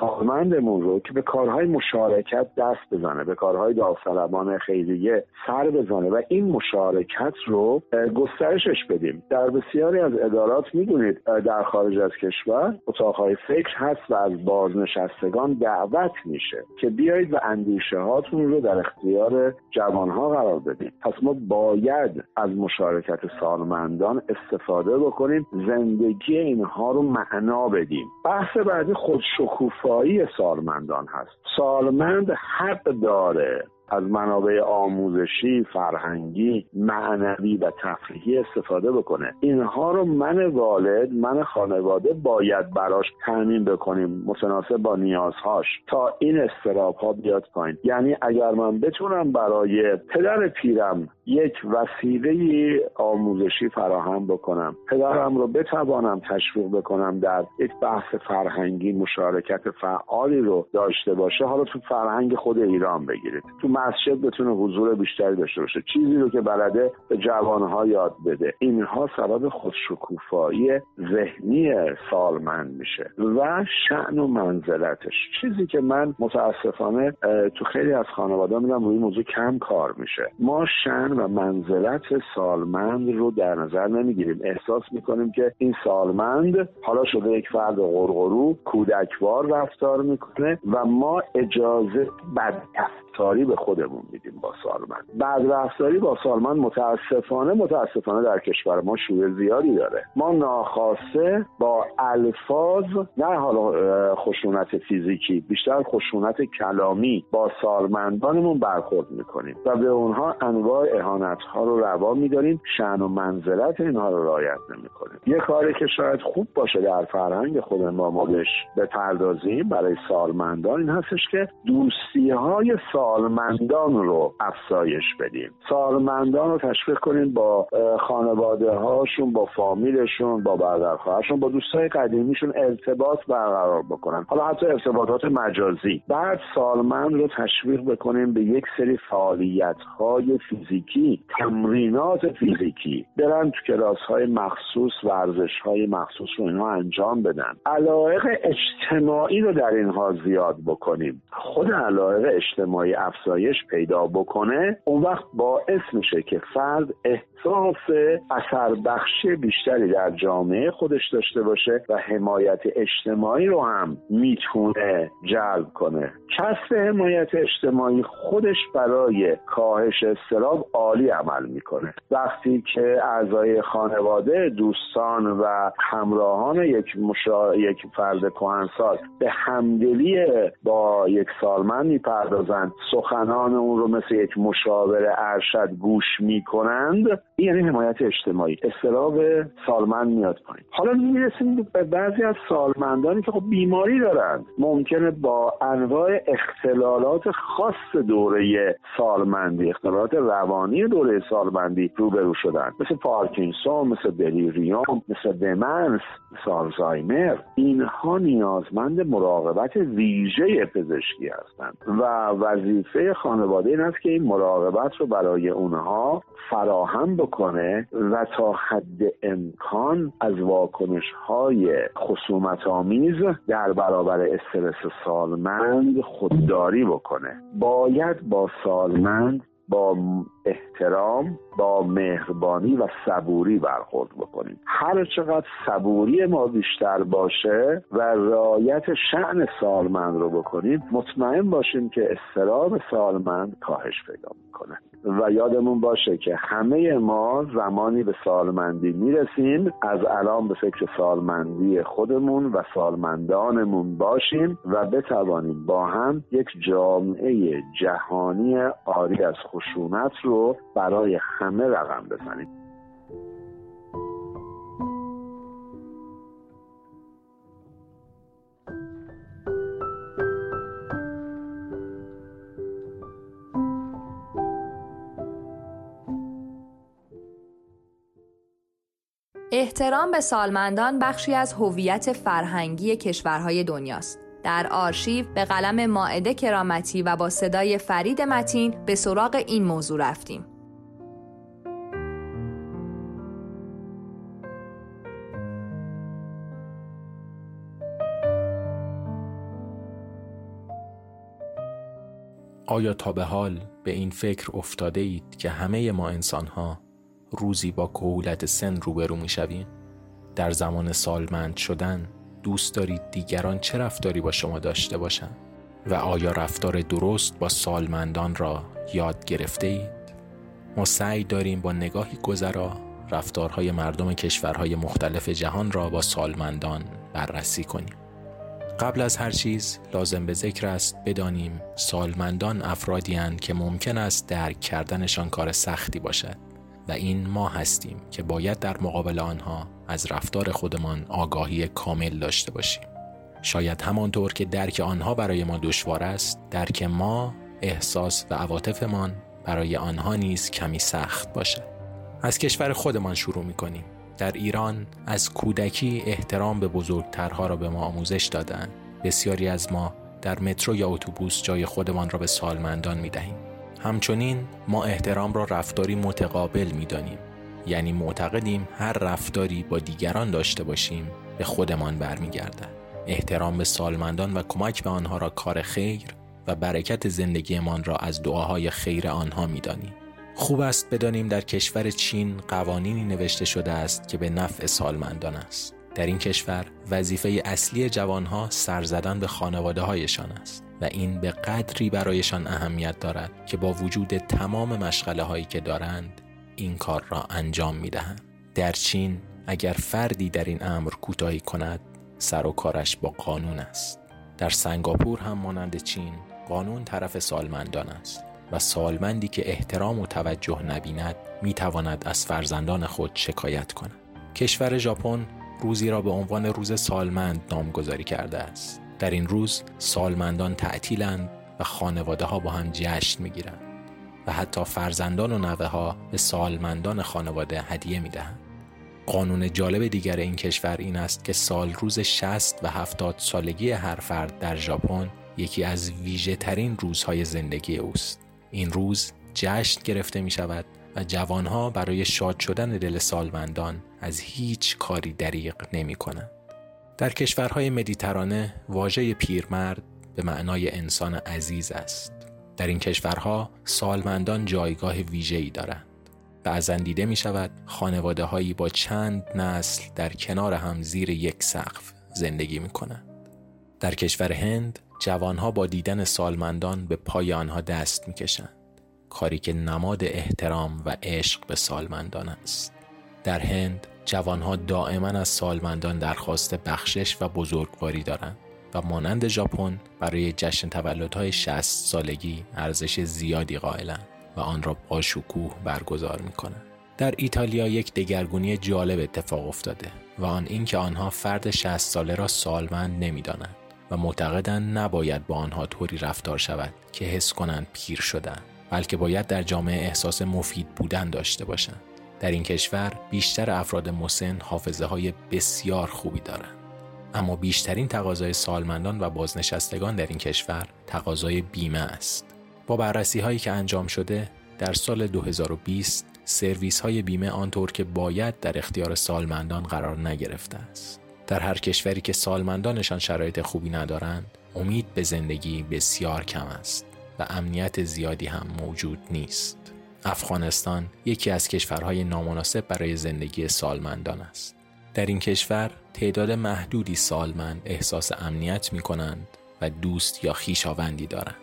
سالمندمون رو که به کارهای مشارکت دست بزنه به کارهای داوطلبانه خیریه سر بزنه و این مشارکت رو گسترشش بدیم. در بسیاری از ادارات می‌دونید در خارج از کشور اتاقهای فکر هست و از بازنشستگان دعوت میشه که بیایید و اندیشه هاتون رو در اختیار جوانها قرار بدیم. پس ما باید از مشارکت سالمندان استفاده بکنیم زندگی اینها رو معنا بدیم. بحث بعدی خودشو شکوفایی سالمندان هست. سالمند حق داره. از منابع آموزشی، فرهنگی، معنوی و تفریحی استفاده بکنه. اینها رو من والد، من خانواده باید براش تامین بکنیم متناسب با نیازهاش تا این استراب ها بیاد پایین. یعنی اگر من بتونم برای پدر پیرم یک وسیله آموزشی فراهم بکنم پدرم رو بتوانم تشویق بکنم در یک بحث فرهنگی مشارکت فعالی رو داشته باشه حالا تو فرهنگ خود ایران بگیرید. تو مسجد بتونه حضور بیشتری داشته باشه. چیزی رو که بلده به جوانها یاد بده. اینها سبب خودشکوفایی ذهنی سالمند میشه و شعن و منزلتش. چیزی که من متاسفانه تو خیلی از خانواده میدم روی موضوع کم کار میشه. ما شعن و منزلت سالمند رو در نظر نمی‌گیریم. احساس می‌کنیم که این سالمند حالا شده یک فرد قرقرو کودکوار رفتار می‌کنه و ما اجازه بد رفتاری به خودمون میدیم با سالمند بعد رفتاری با سالمند متاسفانه متاسفانه در کشور ما شوی زیادی داره. ما ناخواسته با الفاظ نه حالا خشونت فیزیکی بیشتر خشونت کلامی با سالمندانمون برخورد می‌کنیم و به اونها انواع اهانت ها رو روا میداریم. شن و منزلت اینها رو رعایت نمی‌کنیم. یه کاری که شاید خوب باشه در فرهنگ خود ما ما بهش بپردازیم برای سالمندان این هستش که دوستی های سالمندان رو افزایش بدیم. سالمندان رو تشویق کنیم با خانواده هاشون با فامیلشون با برادرخواهرشون با دوستای قدیمیشون ارتباط برقرار بکنن. حالا حتی ارتباطات مجازی. بعد سالمند رو تشویق بکنیم به یک سری فعالیت های فیزیکی تمرینات فیزیکی. برن تو کلاس های مخصوص ورزش های مخصوص رو اینها انجام بدن. علایق اجتماعی رو در اینها زیاد بکنیم. خود علایق اجتماعی افزایش پیدا بکنه اون وقت باعث میشه که فرد احساس اثر بخشی بیشتری در جامعه خودش داشته باشه و حمایت اجتماعی رو هم می‌تونه جلب کنه. کسب حمایت اجتماعی خودش برای کاهش استراب عالی عمل می‌کنه. وقتی که اعضای خانواده دوستان و همراهان یک مشا... یک فرد کهنسال به همدلی با یک سالمند می‌پردازند سخنان اون رو مثل یک مشاور ارشد گوش می‌کنند. این یعنی حمایت اجتماعی. استراب سالمند میاد پایین. حالا می‌رسیم به بعضی از سالمندانی که خب بیماری دارند. ممکنه با انواع اختلالات خاص دوره سالمندی اختلالات روانی دوره سالمندی روبرو شدن. مثل پارکینسون مثل دلیریوم مثل دمنس مثل آلزایمر. اینها نیازمند مراقبت ویژه پزشکی هستند. و وظیفه خانواده این است که این مراقبت رو برای اونها فراهم بکنه و تا حد امکان از واکنش های خصومت آمیز در برابر استرس سالمند خودداری بکنه. باید با سالمند با احترام با مهربانی و صبوری برخورد بکنیم. هر چقدر صبوری ما بیشتر باشه و رایت شعن سالمند رو بکنیم مطمئن باشیم که استراب سالمند کاهش پیدا می‌کنه. و یادمون باشه که همه ما زمانی به سالمندی می‌رسیم از الان به فکر سالمندی خودمون و سالمندانمون باشیم و بتوانیم با هم یک جامعه جهانی آری از خشونت رو برای همه رقم بزنیم احترام به سالمندان بخشی از هویت فرهنگی کشورهای دنیاست. در آرشیو به قلم ماعده کرامتی و با صدای فرید متین به سراغ این موضوع رفتیم. آیا تا به حال به این فکر افتاده اید که همه ما انسان ها روزی با کهولت سن روبرو می شویم؟ در زمان سالمند شدن دوست دارید دیگران چه رفتاری با شما داشته باشند؟ و آیا رفتار درست با سالمندان را یاد گرفته اید؟ ما سعی داریم با نگاهی گذرا رفتارهای مردم کشورهای مختلف جهان را با سالمندان بررسی کنیم. قبل از هر چیز لازم به ذکر است بدانیم سالمندان افرادی که ممکن است درک کردنشان کار سختی باشد و این ما هستیم که باید در مقابل آنها از رفتار خودمان آگاهی کامل داشته باشیم. شاید همانطور که درک آنها برای ما دشوار است درک ما احساس و عواطفمان برای آنها نیز کمی سخت باشد از کشور خودمان شروع می کنیم در ایران از کودکی احترام به بزرگترها را به ما آموزش دادند بسیاری از ما در مترو یا اتوبوس جای خودمان را به سالمندان می دهیم همچنین ما احترام را رفتاری متقابل می دانیم یعنی معتقدیم هر رفتاری با دیگران داشته باشیم به خودمان برمیگردد. احترام به سالمندان و کمک به آنها را کار خیر و برکت زندگیمان را از دعاهای خیر آنها می‌دانیم. خوب است بدانیم در کشور چین قوانینی نوشته شده است که به نفع سالمندان است. در این کشور وظیفه اصلی جوانها سر زدن به خانواده هایشان است و این به قدری برایشان اهمیت دارد که با وجود تمام مشغله هایی که دارند این کار را انجام می دهند. در چین اگر فردی در این امر کوتاهی کند سر و کارش با قانون است. در سنگاپور هم مانند چین قانون طرف سالمندان است و سالمندی که احترام و توجه نبیند می تواند از فرزندان خود شکایت کند. کشور ژاپن روزی را به عنوان روز سالمند نامگذاری کرده است. در این روز سالمندان تعطیلند و خانواده ها با هم جشن می گیرند و حتی فرزندان و نوه ها به سالمندان خانواده هدیه می دهند. قانون جالب دیگر این کشور این است که سال روز 60 و 70 سالگی هر فرد در ژاپن یکی از ویژه ترین روزهای زندگی اوست. این روز جشن گرفته می شود و جوانها برای شاد شدن دل سالمندان از هیچ کاری دریغ نمی کنند. در کشورهای مدیترانه واژه پیرمرد به معنای انسان عزیز است. در این کشورها سالمندان جایگاه ویژه‌ای دارند. بعضا دیده می شود خانواده هایی با چند نسل در کنار هم زیر یک سقف زندگی می کنند. در کشور هند جوانها با دیدن سالمندان به پای آنها دست می کشند. کاری که نماد احترام و عشق به سالمندان است. در هند جوانها دائما از سالمندان درخواست بخشش و بزرگواری دارند و مانند ژاپن برای جشن تولدهای 60 سالگی ارزش زیادی قائلند و آن را با شکوه برگزار می کنند. در ایتالیا یک دگرگونی جالب اتفاق افتاده و آن اینکه آنها فرد 60 ساله را سالمند نمی‌دانند و معتقدند نباید با آنها طوری رفتار شود که حس کنند پیر شدن بلکه باید در جامعه احساس مفید بودن داشته باشند در این کشور بیشتر افراد مسن حافظه های بسیار خوبی دارند اما بیشترین تقاضای سالمندان و بازنشستگان در این کشور تقاضای بیمه است. با بررسی هایی که انجام شده در سال 2020 سرویس های بیمه آنطور که باید در اختیار سالمندان قرار نگرفته است. در هر کشوری که سالمندانشان شرایط خوبی ندارند امید به زندگی بسیار کم است و امنیت زیادی هم موجود نیست. افغانستان یکی از کشورهای نامناسب برای زندگی سالمندان است. در این کشور تعداد محدودی سالمند احساس امنیت می کنند و دوست یا خیشاوندی دارند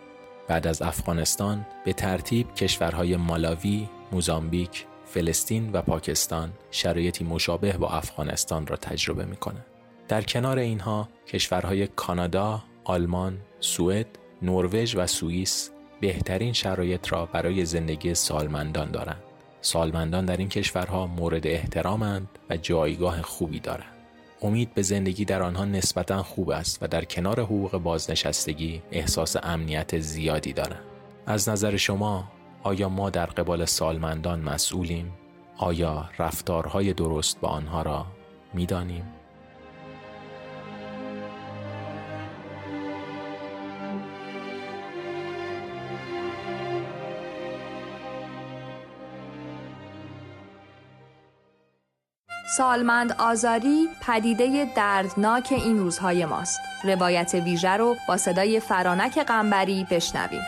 بعد از افغانستان به ترتیب کشورهای مالاوی، موزامبیک، فلسطین و پاکستان شرایطی مشابه با افغانستان را تجربه می کنند. در کنار اینها کشورهای کانادا، آلمان، سوئد، نروژ و سوئیس بهترین شرایط را برای زندگی سالمندان دارند. سالمندان در این کشورها مورد احترامند و جایگاه خوبی دارند. امید به زندگی در آنها نسبتا خوب است و در کنار حقوق بازنشستگی احساس امنیت زیادی دارند. از نظر شما آیا ما در قبال سالمندان مسئولیم؟ آیا رفتارهای درست با آنها را می‌دانیم؟ سالمند آزاری پدیده دردناک این روزهای ماست. روایت ویژه رو با صدای فرانک قنبری بشنویم.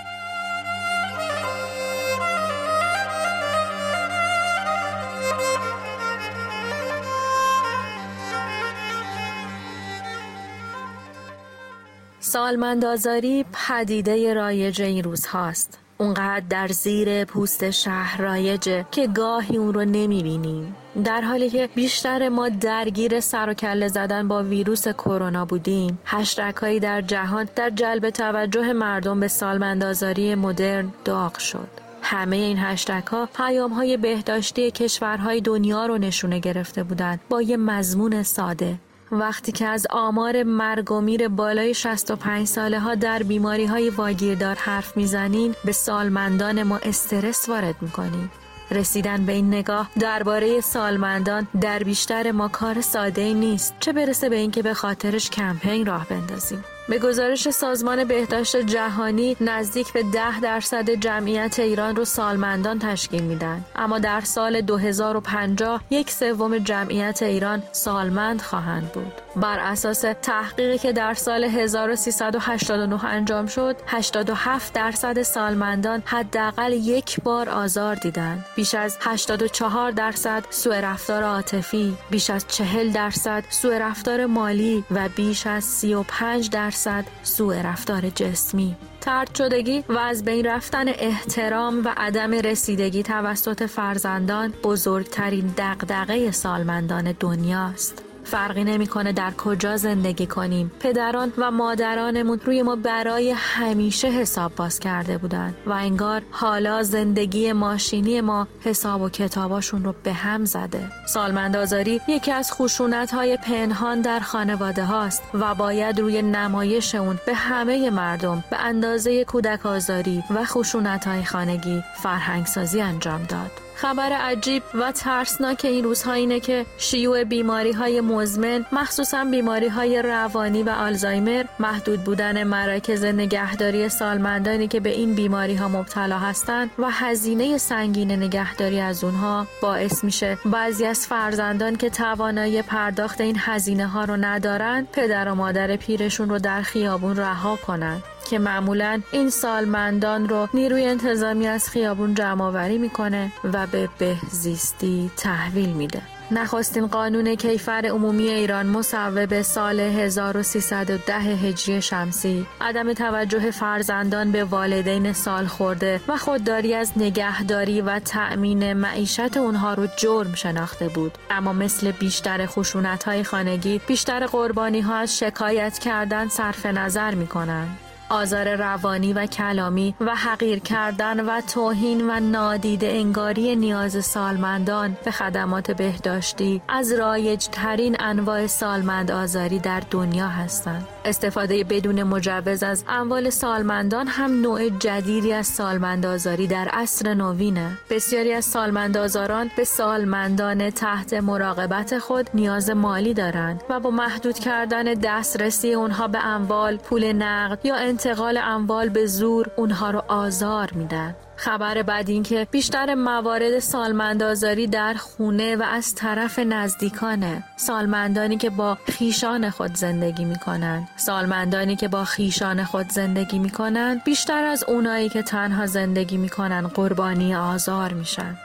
سالمند آزاری پدیده رایج این روز هاست. اونقدر در زیر پوست شهر رایجه که گاهی اون رو نمی‌بینیم. در حالی که بیشتر ما درگیر سر و کله زدن با ویروس کرونا بودیم هشترکهایی در جهان در جلب توجه مردم به سالمندآزاری مدرن داغ شد. همه این هشتک ها پیام های بهداشتی کشورهای دنیا رو نشونه گرفته بودند با یه مضمون ساده. وقتی که از آمار مرگ و میر بالای 65 ساله ها در بیماری های واگیردار حرف می‌زنیم به سالمندان ما استرس وارد می‌کنیم. رسیدن به این نگاه درباره سالمندان در بیشتر ما کار ساده نیست چه برسه به اینکه به خاطرش کمپین راه بندازیم. به گزارش سازمان بهداشت جهانی نزدیک به ده درصد جمعیت ایران رو سالمندان تشکیل میدن. اما در سال 2050 یک سوم جمعیت ایران سالمند خواهند بود. بر اساس تحقیقی که در سال 1389 انجام شد 87 درصد سالمندان حداقل یک بار آزار دیدند بیش از 84 درصد سوء رفتار عاطفی بیش از 40 درصد سوء رفتار مالی و بیش از 35 درصد سوء رفتار جسمی ترد شدگی و از بین رفتن احترام و عدم رسیدگی توسط فرزندان بزرگترین دغدغه سالمندان دنیاست. فرقی نمی‌کنه در کجا زندگی کنیم. پدران و مادرانمون روی ما برای همیشه حساب باز کرده بودن و انگار حالا زندگی ماشینی ما حساب و کتاباشون رو به هم زده. سالمندازاری یکی از خشونت های پنهان در خانواده هاست و باید روی نمایش اون به همه مردم به اندازه کودک آزاری و خشونت های خانگی فرهنگسازی انجام داد. خبر عجیب و ترسناک این روزها اینه که شیوع بیماری های مزمن مخصوصا بیماری های روانی و آلزایمر محدود بودن مراکز نگهداری سالمندانی که به این بیماری ها مبتلا هستند و هزینه سنگین نگهداری از اونها باعث میشه. بعضی از فرزندان که توانایی پرداخت این هزینه ها رو ندارن پدر و مادر پیرشون رو در خیابون رها کنند. که معمولا این سالمندان رو نیروی انتظامی از خیابون جمع آوری می‌کنه و به بهزیستی تحویل میده. نخستین قانون کیفر عمومی ایران مصوب سال 1310 هجری شمسی عدم توجه فرزندان به والدین سال خورده و خودداری از نگهداری و تأمین معیشت اونها رو جرم شناخته بود. اما مثل بیشتر خشونت های خانگی بیشتر قربانی ها از شکایت کردن صرف نظر می آزار روانی و کلامی و حقیر کردن و توهین و نادیده انگاری نیاز سالمندان به خدمات بهداشتی از رایج ترین انواع سالمند آزاری در دنیا هستند. استفاده بدون مجوز از اموال سالمندان هم نوع جدیدی از سالمند آزاری در عصر نوینه. بسیاری از سالمند آزاران به سالمندان تحت مراقبت خود نیاز مالی دارند و با محدود کردن دسترسی اونها به اموال، پول نقد یا انتقال اموال به زور اونها رو آزار میدن خبر بعد این که بیشتر موارد سالمندازاری در خونه و از طرف نزدیکانه. سالمندانی که با خیشان خود زندگی می‌کنن. سالمندانی که با خیشان خود زندگی می‌کنن بیشتر از اونایی که تنها زندگی می‌کنن قربانی آزار میشن.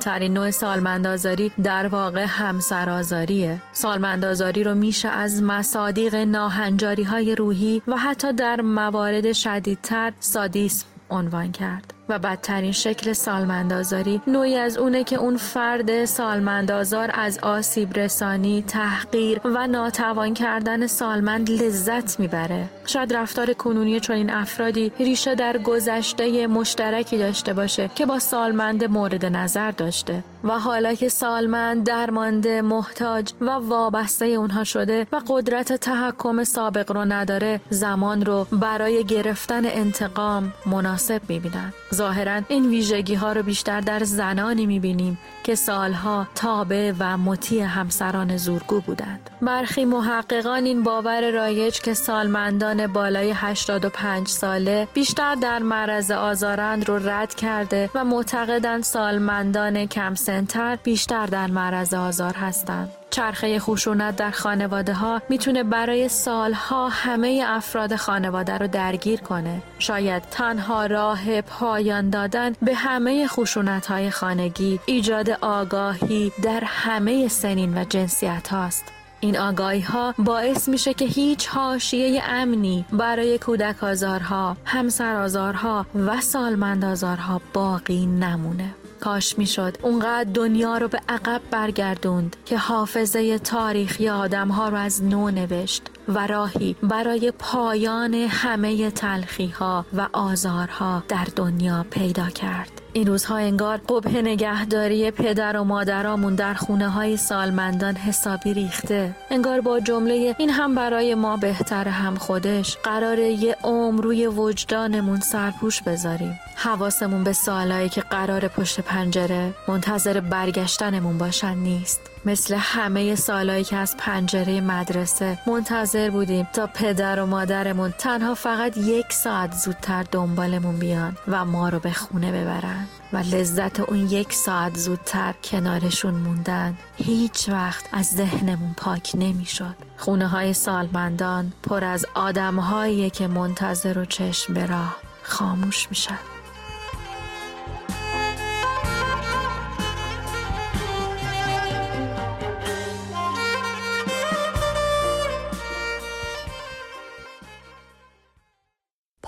ترین نوع سالمندازاری در واقع همسرازاریه سالمندازاری رو میشه از مصادیق ناهنجاری های روحی و حتی در موارد شدیدتر سادیسم عنوان کرد. و بدترین شکل سالمندازاری نوعی از اونه که اون فرد سالمندازار از آسیب رسانی، تحقیر و ناتوان کردن سالمند لذت می‌بره. شاید رفتار کنونی چنین افرادی ریشه در گذشته مشترکی داشته باشه که با سالمند مورد نظر داشته. و حالا که سالمند درمانده محتاج و وابسته اونها شده و قدرت تحکم سابق رو نداره زمان رو برای گرفتن انتقام مناسب می‌بینن. ظاهرا این ویژگی ها رو بیشتر در زنانی می‌بینیم که سالها تابع و مطیع همسران زورگو بودند. برخی محققان این باور رایج که سالمندان بالای 85 ساله بیشتر در معرض آزارند رو رد کرده و معتقدند سالمندان کم سنتر بیشتر در معرض آزار هستند. چرخه خشونت در خانواده ها می‌تونه برای سالها همه افراد خانواده رو درگیر کنه. شاید تنها راه پایان دادن به همه خشونت های خانگی ایجاد آگاهی در همه سنین و جنسیت هاست. این آگاهی ها باعث میشه که هیچ حاشیه امنی برای کودک آزارها، همسر آزارها و سالمند آزارها باقی نمونه. کاش می‌شد اونقدر دنیا رو به عقب برگردوند که حافظه تاریخی آدم ها رو از نو نوشت. و راهی برای پایان همه تلخی ها و آزارها در دنیا پیدا کرد. این روزها انگار قبه نگهداری پدر و مادرامون در خونه های سالمندان حسابی ریخته. انگار با جمله این هم برای ما بهتر هم خودش قرار یه عمر روی وجدانمون سرپوش بذاریم. حواسمون به سالهایی که قرار پشت پنجره منتظر برگشتنمون باشن نیست. مثل همه سالهایی که از پنجره مدرسه منتظر بودیم تا پدر و مادرمون تنها فقط یک ساعت زودتر دنبالمون بیان و ما رو به خونه ببرن و لذت اون یک ساعت زودتر کنارشون موندن هیچ وقت از ذهنمون پاک نمی‌شد. خونه های سالمندان پر از آدم که منتظر و چشم به راه خاموش میشن.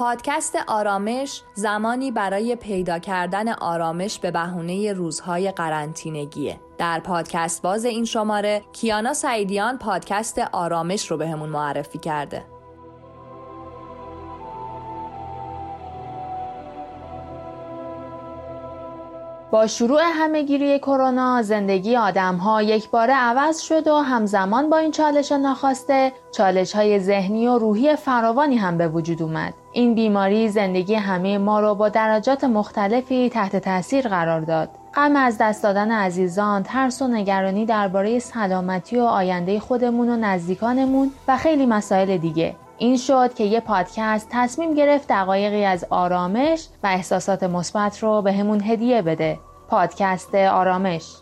پادکست آرامش زمانی برای پیدا کردن آرامش به بهونه روزهای قرنطینگیه. در پادکست باز این شماره کیانا سعیدیان پادکست آرامش رو بهمون به معرفی کرده. با شروع همهگیری کرونا زندگی آدم ها یک باره عوض شد و همزمان با این چالش ناخواسته چالش های ذهنی و روحی فراوانی هم به وجود اومد. این بیماری زندگی همه ما رو با درجات مختلفی تحت تاثیر قرار داد. غم از دست دادن عزیزان، ترس و نگرانی درباره سلامتی و آینده خودمون و نزدیکانمون و خیلی مسائل دیگه. این شد که یه پادکست تصمیم گرفت دقایقی از آرامش و احساسات مثبت رو به همون هدیه بده. پادکست آرامش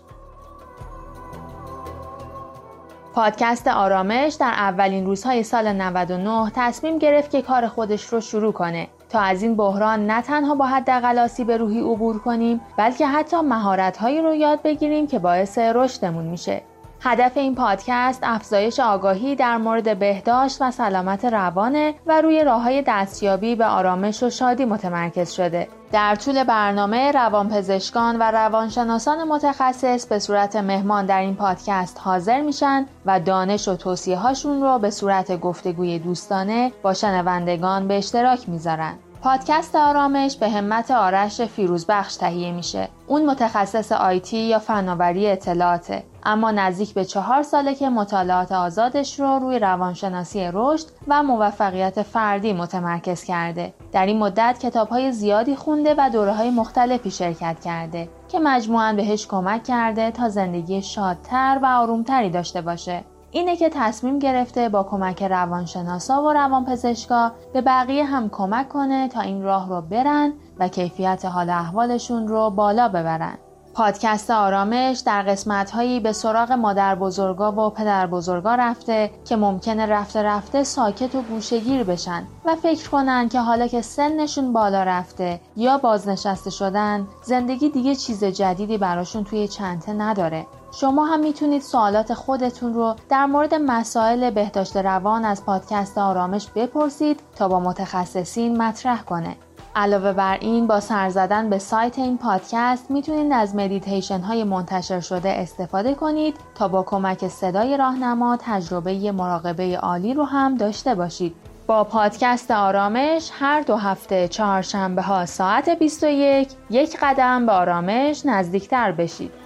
پادکست آرامش در اولین روزهای سال 99 تصمیم گرفت که کار خودش رو شروع کنه. تا از این بحران نه تنها با حداقل به روحی عبور کنیم بلکه حتی مهارت‌هایی رو یاد بگیریم که باعث رشدمون میشه. هدف این پادکست افزایش آگاهی در مورد بهداشت و سلامت روانه و روی راه های دستیابی به آرامش و شادی متمرکز شده. در طول برنامه روانپزشکان و روانشناسان متخصص به صورت مهمان در این پادکست حاضر میشن و دانش و توصیه هاشون رو به صورت گفتگوی دوستانه با شنوندگان به اشتراک می‌ذارن. پادکست آرامش به همت آرش فیروزبخش تهیه میشه. اون متخصص آیتی یا فناوری اطلاعاته. اما نزدیک به چهار ساله که مطالعات آزادش رو روی روانشناسی رشد و موفقیت فردی متمرکز کرده. در این مدت کتابهای زیادی خونده و دوره های مختلفی شرکت کرده که مجموعاً بهش کمک کرده تا زندگی شادتر و آرومتری داشته باشه. اینه که تصمیم گرفته با کمک روانشناسا و روانپزشکا به بقیه هم کمک کنه تا این راه رو برن و کیفیت حال احوالشون رو بالا ببرن. پادکست آرامش در قسمت هایی به سراغ مادر بزرگا و پدر بزرگا رفته که ممکنه رفته رفته ساکت و گوشگیر بشن و فکر کنن که حالا که سنشون بالا رفته یا بازنشسته شدن زندگی دیگه چیز جدیدی براشون توی چنته نداره شما هم می‌تونید سوالات خودتون رو در مورد مسائل بهداشت روان از پادکست آرامش بپرسید تا با متخصصین مطرح کنه. علاوه بر این با سر زدن به سایت این پادکست می‌تونید از مدیتیشن های منتشر شده استفاده کنید تا با کمک صدای راهنما تجربه مراقبه عالی رو هم داشته باشید. با پادکست آرامش هر دو هفته چهارشنبه ها ساعت 21 یک قدم به آرامش نزدیکتر بشید.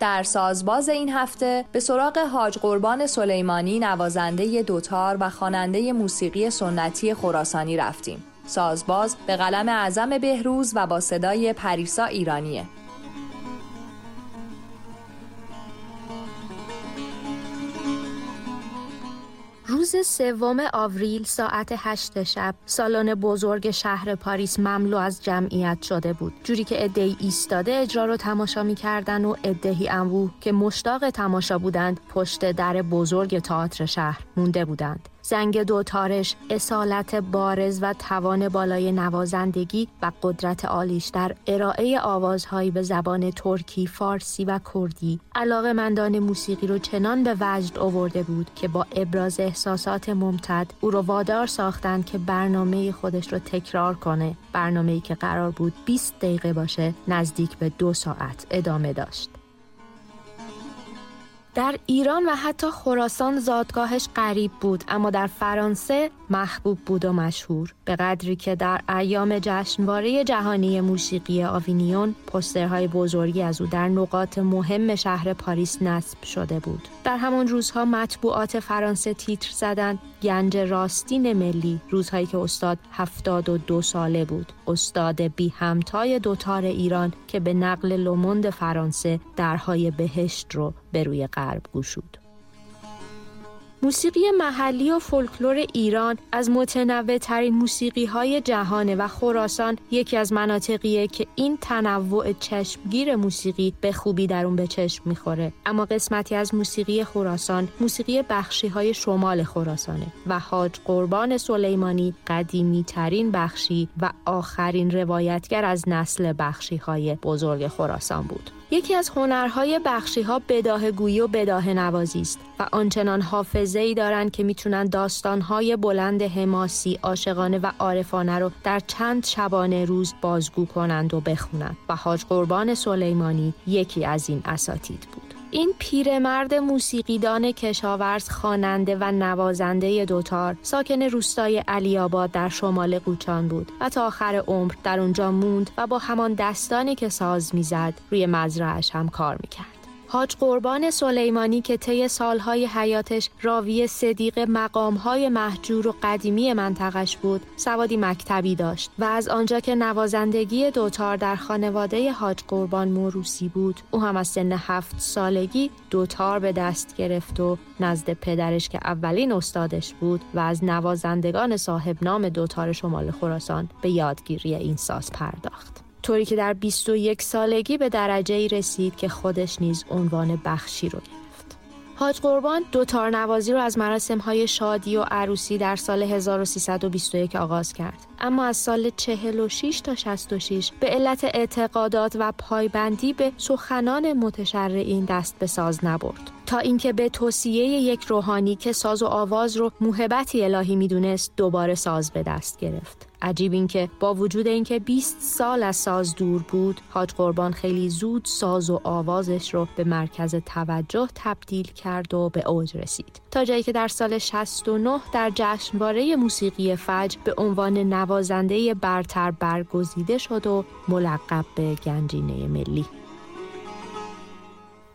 در سازباز این هفته به سراغ حاج قربان سلیمانی نوازنده دوتار و خواننده موسیقی سنتی خراسانی رفتیم. سازباز به قلم اعظم بهروز و با صدای پریسا ایرانیه. روز سوم آوریل ساعت هشت شب سالن بزرگ شهر پاریس مملو از جمعیت شده بود. جوری که ادهی ایستاده اجرا رو تماشا می‌کردن و ادهی انبوه که مشتاق تماشا بودند پشت در بزرگ تئاتر شهر مونده بودند. زنگ دوتارش اصالت بارز و توان بالای نوازندگی و قدرت عالیش در ارائه آوازهایی به زبان ترکی، فارسی و کردی. علاقه مندان موسیقی رو چنان به وجد آورده بود که با ابراز احساسات ممتد او رو وادار ساختند که برنامه خودش رو تکرار کنه. برنامه‌ای که قرار بود 20 دقیقه باشه نزدیک به دو ساعت ادامه داشت. در ایران و حتی خراسان زادگاهش غریب بود اما در فرانسه محبوب بود و مشهور به قدری که در ایام جشنواره جهانی موسیقی آوینیون پسترهای بزرگی از او در نقاط مهم شهر پاریس نصب شده بود. در همان روزها مطبوعات فرانسه تیتر زدند گنج راستین ملی روزهایی که استاد هفتاد و دو ساله بود. استاد بی همتای دوتار ایران که به نقل لوموند فرانسه درهای بهشت رو به روی غرب گشود. موسیقی محلی و فولکلور ایران از متنوع ترین موسیقی های جهانه و خراسان یکی از مناطقیه که این تنوع چشمگیر موسیقی به خوبی در اون به چشم می‌خوره. اما قسمتی از موسیقی خراسان موسیقی بخشی های شمال خراسانه و حاج قربان سلیمانی قدیمی ترین بخشی و آخرین روایتگر از نسل بخشی های بزرگ خراسان بود. یکی از هنرهای بخشی ها بداه گویی و بداه نوازی است و آنچنان حافظه ای دارند که می‌تونن داستانهای بلند حماسی، عاشقانه و عارفانه رو در چند شبانه روز بازگو کنند و بخونند و حاج قربان سلیمانی یکی از این اساتید بود. این پیرمرد موسیقیدان کشاورز خواننده و نوازنده دوتار ساکن روستای علی آباد در شمال قوچان بود و تا آخر عمر در اونجا موند و با همان دستانی که ساز می‌زد روی مزرعش هم کار می‌کرد. حاج قربان سلیمانی که طی سالهای حیاتش راوی صدیق مقامهای محجور و قدیمی منطقش بود سوادی مکتبی داشت و از آنجا که نوازندگی دوتار در خانواده حاج قربان موروسی بود او هم از سن هفت سالگی دوتار به دست گرفت و نزد پدرش که اولین استادش بود و از نوازندگان صاحب نام دوتار شمال خراسان به یادگیری این ساز پرداخت. طوری که در 21 سالگی به درجه ای رسید که خودش نیز عنوان بخشی رو گرفت. حاج قربان دو نوازی رو از مراسم های شادی و عروسی در سال 1321 آغاز کرد. اما از سال 46 تا 66 به علت اعتقادات و پایبندی به سخنان متشرعین دست به ساز نبرد. تا اینکه به توصیه یک روحانی که ساز و آواز رو موهبتی الهی می‌دونست دوباره ساز به دست گرفت. عجیب اینکه با وجود اینکه 20 سال از ساز دور بود حاج قربان خیلی زود ساز و آوازش رو به مرکز توجه تبدیل کرد و به اوج رسید. تا جایی که در سال 69 در جشنواره موسیقی فجر به عنوان نوازنده برتر برگزیده شد و ملقب به گنجینه ملی.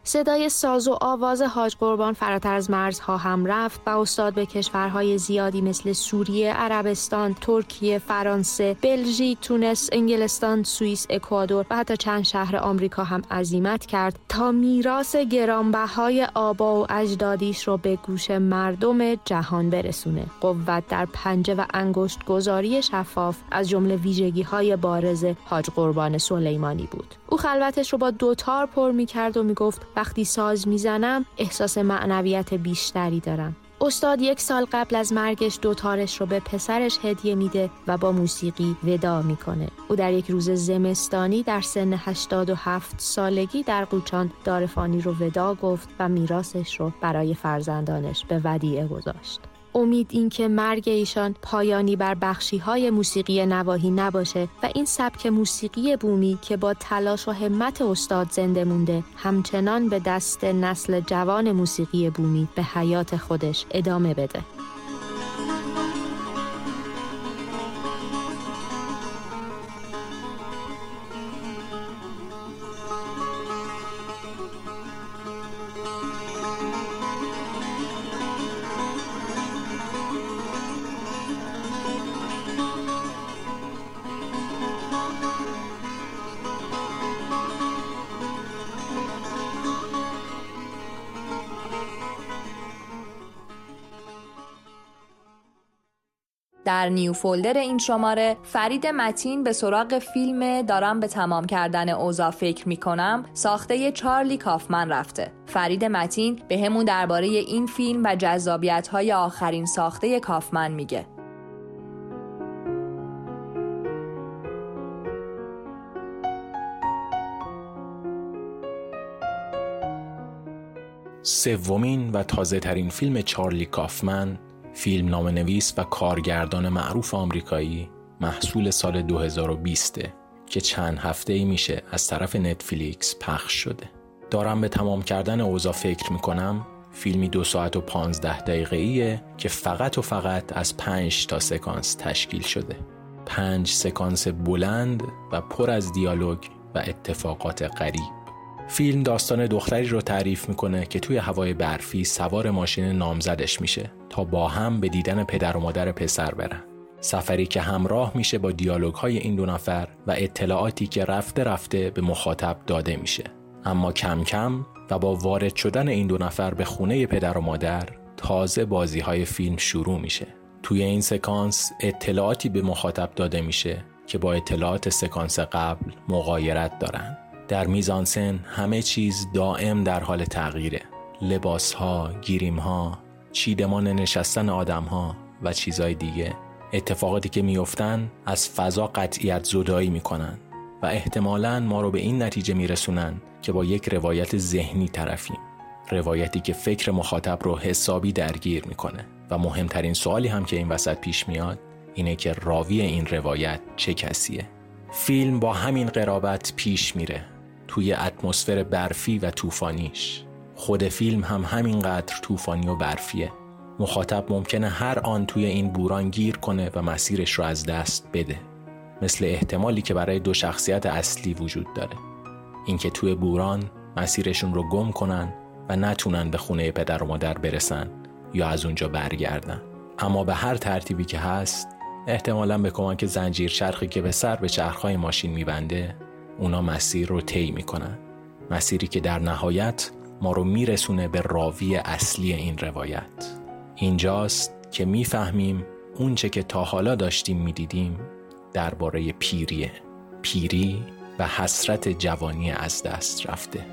صدای ساز و آواز حاج قربان فراتر از مرزها هم رفت و استاد به کشورهای زیادی مثل سوریه، عربستان، ترکیه، فرانسه، بلژیک، تونس، انگلستان، سوئیس، اکوادور و حتی چند شهر آمریکا هم عزیمت کرد تا میراث گرانبهای آبا و اجدادیش رو به گوش مردم جهان برسونه. قوت در پنجه و انگشت گذاری شفاف از جمله ویژگی های بارز حاج قربان سلیمانی بود. او خلوتش رو با دوتار پر می کرد و می گفت وقتی ساز می‌زنم احساس معنویت بیشتری دارم استاد یک سال قبل از مرگش دوتارش رو به پسرش هدیه میده و با موسیقی ودا می‌کنه. او در یک روز زمستانی در سن 87 سالگی در قوچان دارفانی رو ودا گفت و میراثش رو برای فرزندانش به ودیعه گذاشت. امید اینکه مرگ ایشان پایانی بر بخشی های موسیقی نواهی نباشه و این سبک موسیقی بومی که با تلاش و همت استاد زنده مونده همچنان به دست نسل جوان موسیقی بومی به حیات خودش ادامه بده. در نیو فولدر این شماره فرید متین به سراغ فیلم دارم به تمام کردن اوضاع فکر می کنم ساخته چارلی کافمن رفته. فرید متین به همون درباره این فیلم و جذابیت های آخرین ساخته کافمن میگه. سومین و تازه ترین فیلم چارلی کافمن فیلم نام نویس و کارگردان معروف آمریکایی محصول سال 2020 که چند هفته ای میشه از طرف نتفلیکس پخش شده. دارم به تمام کردن اوضاع فکر می‌کنم فیلمی دو ساعت و پانزده دقیقه ایه که فقط و فقط از پنج تا سکانس تشکیل شده. پنج سکانس بلند و پر از دیالوگ و اتفاقات غریب. فیلم داستان دختری رو تعریف می‌کنه که توی هوای برفی سوار ماشین نامزدش میشه. تا با هم به دیدن پدر و مادر پسر برن. سفری که همراه میشه با دیالوگ های این دو نفر و اطلاعاتی که رفته رفته به مخاطب داده میشه. اما کم کم و با وارد شدن این دو نفر به خونه پدر و مادر تازه بازی های فیلم شروع میشه. توی این سکانس اطلاعاتی به مخاطب داده میشه که با اطلاعات سکانس قبل مقایرت دارن. در میزانسن همه چیز دائم در حال تغییره. لباس ها، گیریم ها، چیدمان نشستن آدم ها و چیزای دیگه اتفاقاتی که میفتن از فضا قطعیت زدایی می‌کنن و احتمالا ما رو به این نتیجه میرسونن که با یک روایت ذهنی طرفیم. روایتی که فکر مخاطب رو حسابی درگیر می‌کنه و مهمترین سوالی هم که این وسط پیش میاد اینه که راوی این روایت چه کسیه. فیلم با همین قرابت پیش میره توی اتمسفر برفی و طوفانیش. خود فیلم هم همینقدر طوفانی و برفیه. مخاطب ممکنه هر آن توی این بوران گیر کنه و مسیرش رو از دست بده. مثل احتمالی که برای دو شخصیت اصلی وجود داره. اینکه توی بوران مسیرشون رو گم کنن و نتونن به خونه پدر و مادر برسن یا از اونجا برگردن. اما به هر ترتیبی که هست احتمالا به کمک زنجیر چرخی که به سر به چرخهای ماشین میبنده اونا مسیر رو طی می‌کنن. مسیری که در نهایت ما رو میرسونه به راوی اصلی این روایت. اینجاست که می‌فهمیم اونچه که تا حالا داشتیم می‌دیدیم درباره پیریه پیری و حسرت جوانی از دست رفته.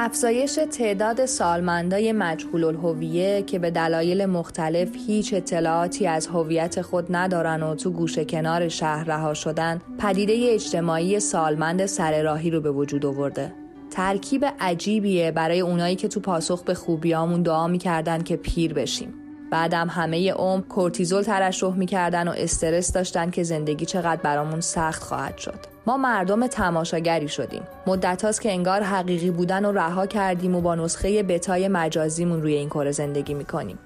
افزایش تعداد سالمندای مجهول الهویه که به دلایل مختلف هیچ اطلاعاتی از هویت خود ندارن و تو گوشه کنار شهر رها شدن پدیده اجتماعی سالمند سرراهی رو به وجود آورده. ترکیب عجیبیه برای اونایی که تو پاسخ به خوبیامون دعا می‌کردن که پیر بشیم. بعدم همه عمر کورتیزول ترشح می‌کردن و استرس داشتن که زندگی چقدر برامون سخت خواهد شد. ما مردم تماشاگری شدیم. مدت هاست که انگار حقیقی بودن و رها کردیم و با نسخه بتای مجازیمون روی این کره زندگی می‌کنیم.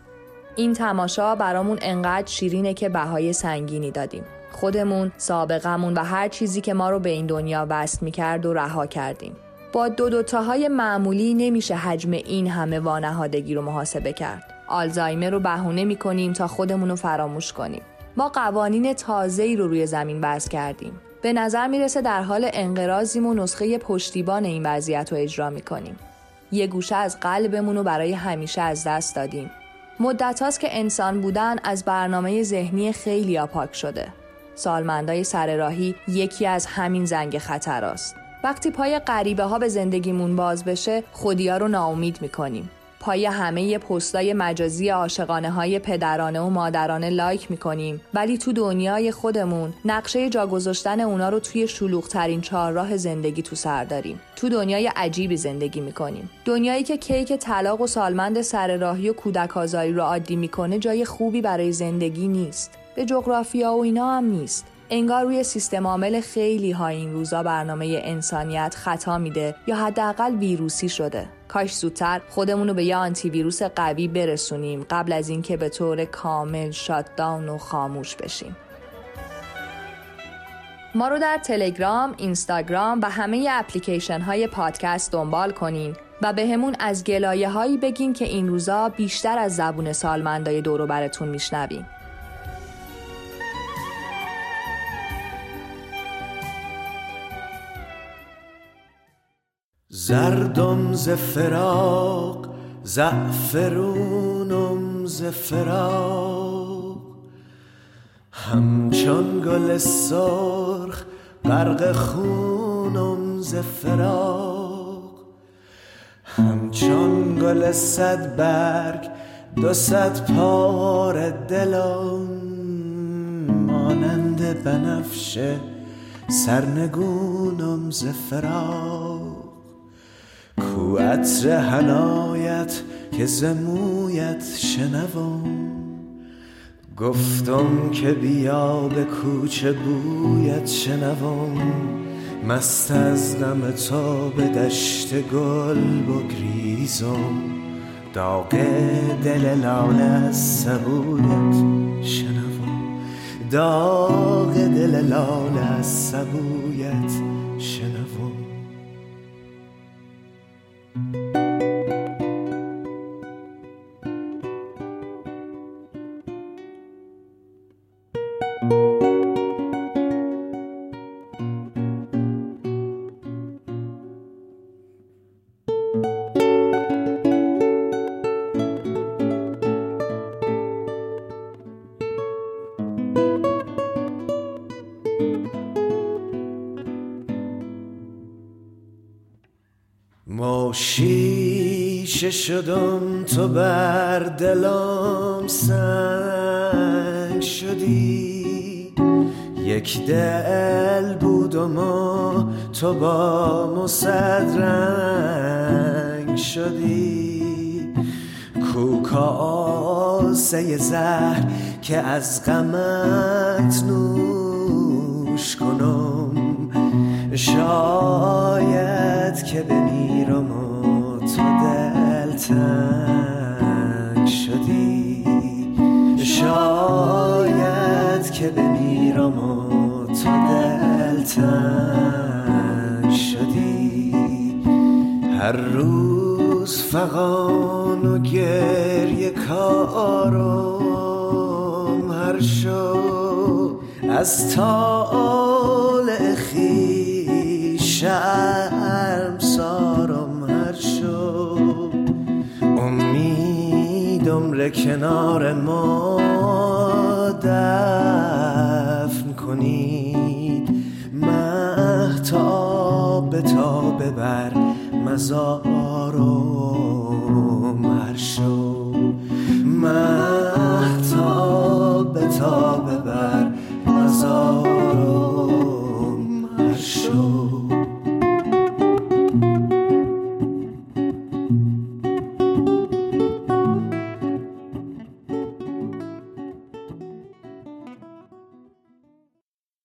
این تماشا برامون انقدر شیرینه که بهای سنگینی دادیم. خودمون، سابقمون و هر چیزی که ما رو به این دنیا وصل می‌کرد و رها کردیم. با دو دوتاهای معمولی نمیشه حجم این همه وانهادگی رو محاسبه کرد. آلزایمر رو بهونه می‌کنیم تا خودمون رو فراموش کنیم. ما قوانین تازه‌ای رو روی زمین وضع کردیم. به نظر می‌رسه در حال انقراضیم و نسخه پشتیبان این وضعیت رو اجرا می‌کنیم. یه گوشه از قلبمون رو برای همیشه از دست دادیم. مدت هاست که انسان بودن از برنامه ذهنی خیلی پاک شده. سالمندای سر راهی یکی از همین زنگ خطر است. وقتی پای غریبه ها به زندگیمون باز بشه خودیا رو ناامید می‌کنیم. پای همه پستای مجازی عاشقانه های پدرانه و مادرانه لایک می‌کنیم. ولی تو دنیای خودمون نقشه جا گذاشتن اونا رو توی شلوغترین چهارراه زندگی تو سر داریم. تو دنیای عجیبی زندگی می‌کنیم. دنیایی که کیک طلاق و سالمند سر راهی و کودک آزاری رو عادی می‌کنه جای خوبی برای زندگی نیست. به جغرافیا و اینا هم نیست. انگار روی سیستم عامل خیلی ها این روزا برنامه انسانیت خطا میده یا حداقل ویروسی شده کاش زودتر خودمون رو به یه آنتی ویروس قوی برسونیم قبل از اینکه به طور کامل شاتداون و خاموش بشیم ما رو در تلگرام، اینستاگرام و همه اپلیکیشن های پادکست دنبال کنین و به همون از گلایه هایی بگین که این روزا بیشتر از زبون سالمندای دورو براتون میشنویم. زردم ز فراق زعفرونم ز فراق. همچون گل سرخ غرق خونم ز فراق. همچون گل صد برگ دو صد پار دلم. مانند بنفشه سرنگونم ز فراق. کو عطر هنایت که زمویت شنوم. گفتم که بیا به کوچه بویت شنوم. مست از غم تو به دشت گل بگریزم. داغ دل لاله از سبویت شنوم. داغ دل لاله از سبویت شنوم. شیشه شدم تو بر دلم سنگ شدی. یک دل بودم و تو با مصدرنگ شدی. کوکاسه زهر که از غمت نوش کنم. شاید که بمیرم دلتنگ شدی. شاید که بمیرم و تو دلتنگ شدی. هر روز فقان و گریه کارم هر شو از طالع خی کنار ما دفن کنید. محتاب تا ببر بر مزار و مرشو محتاب تا ببر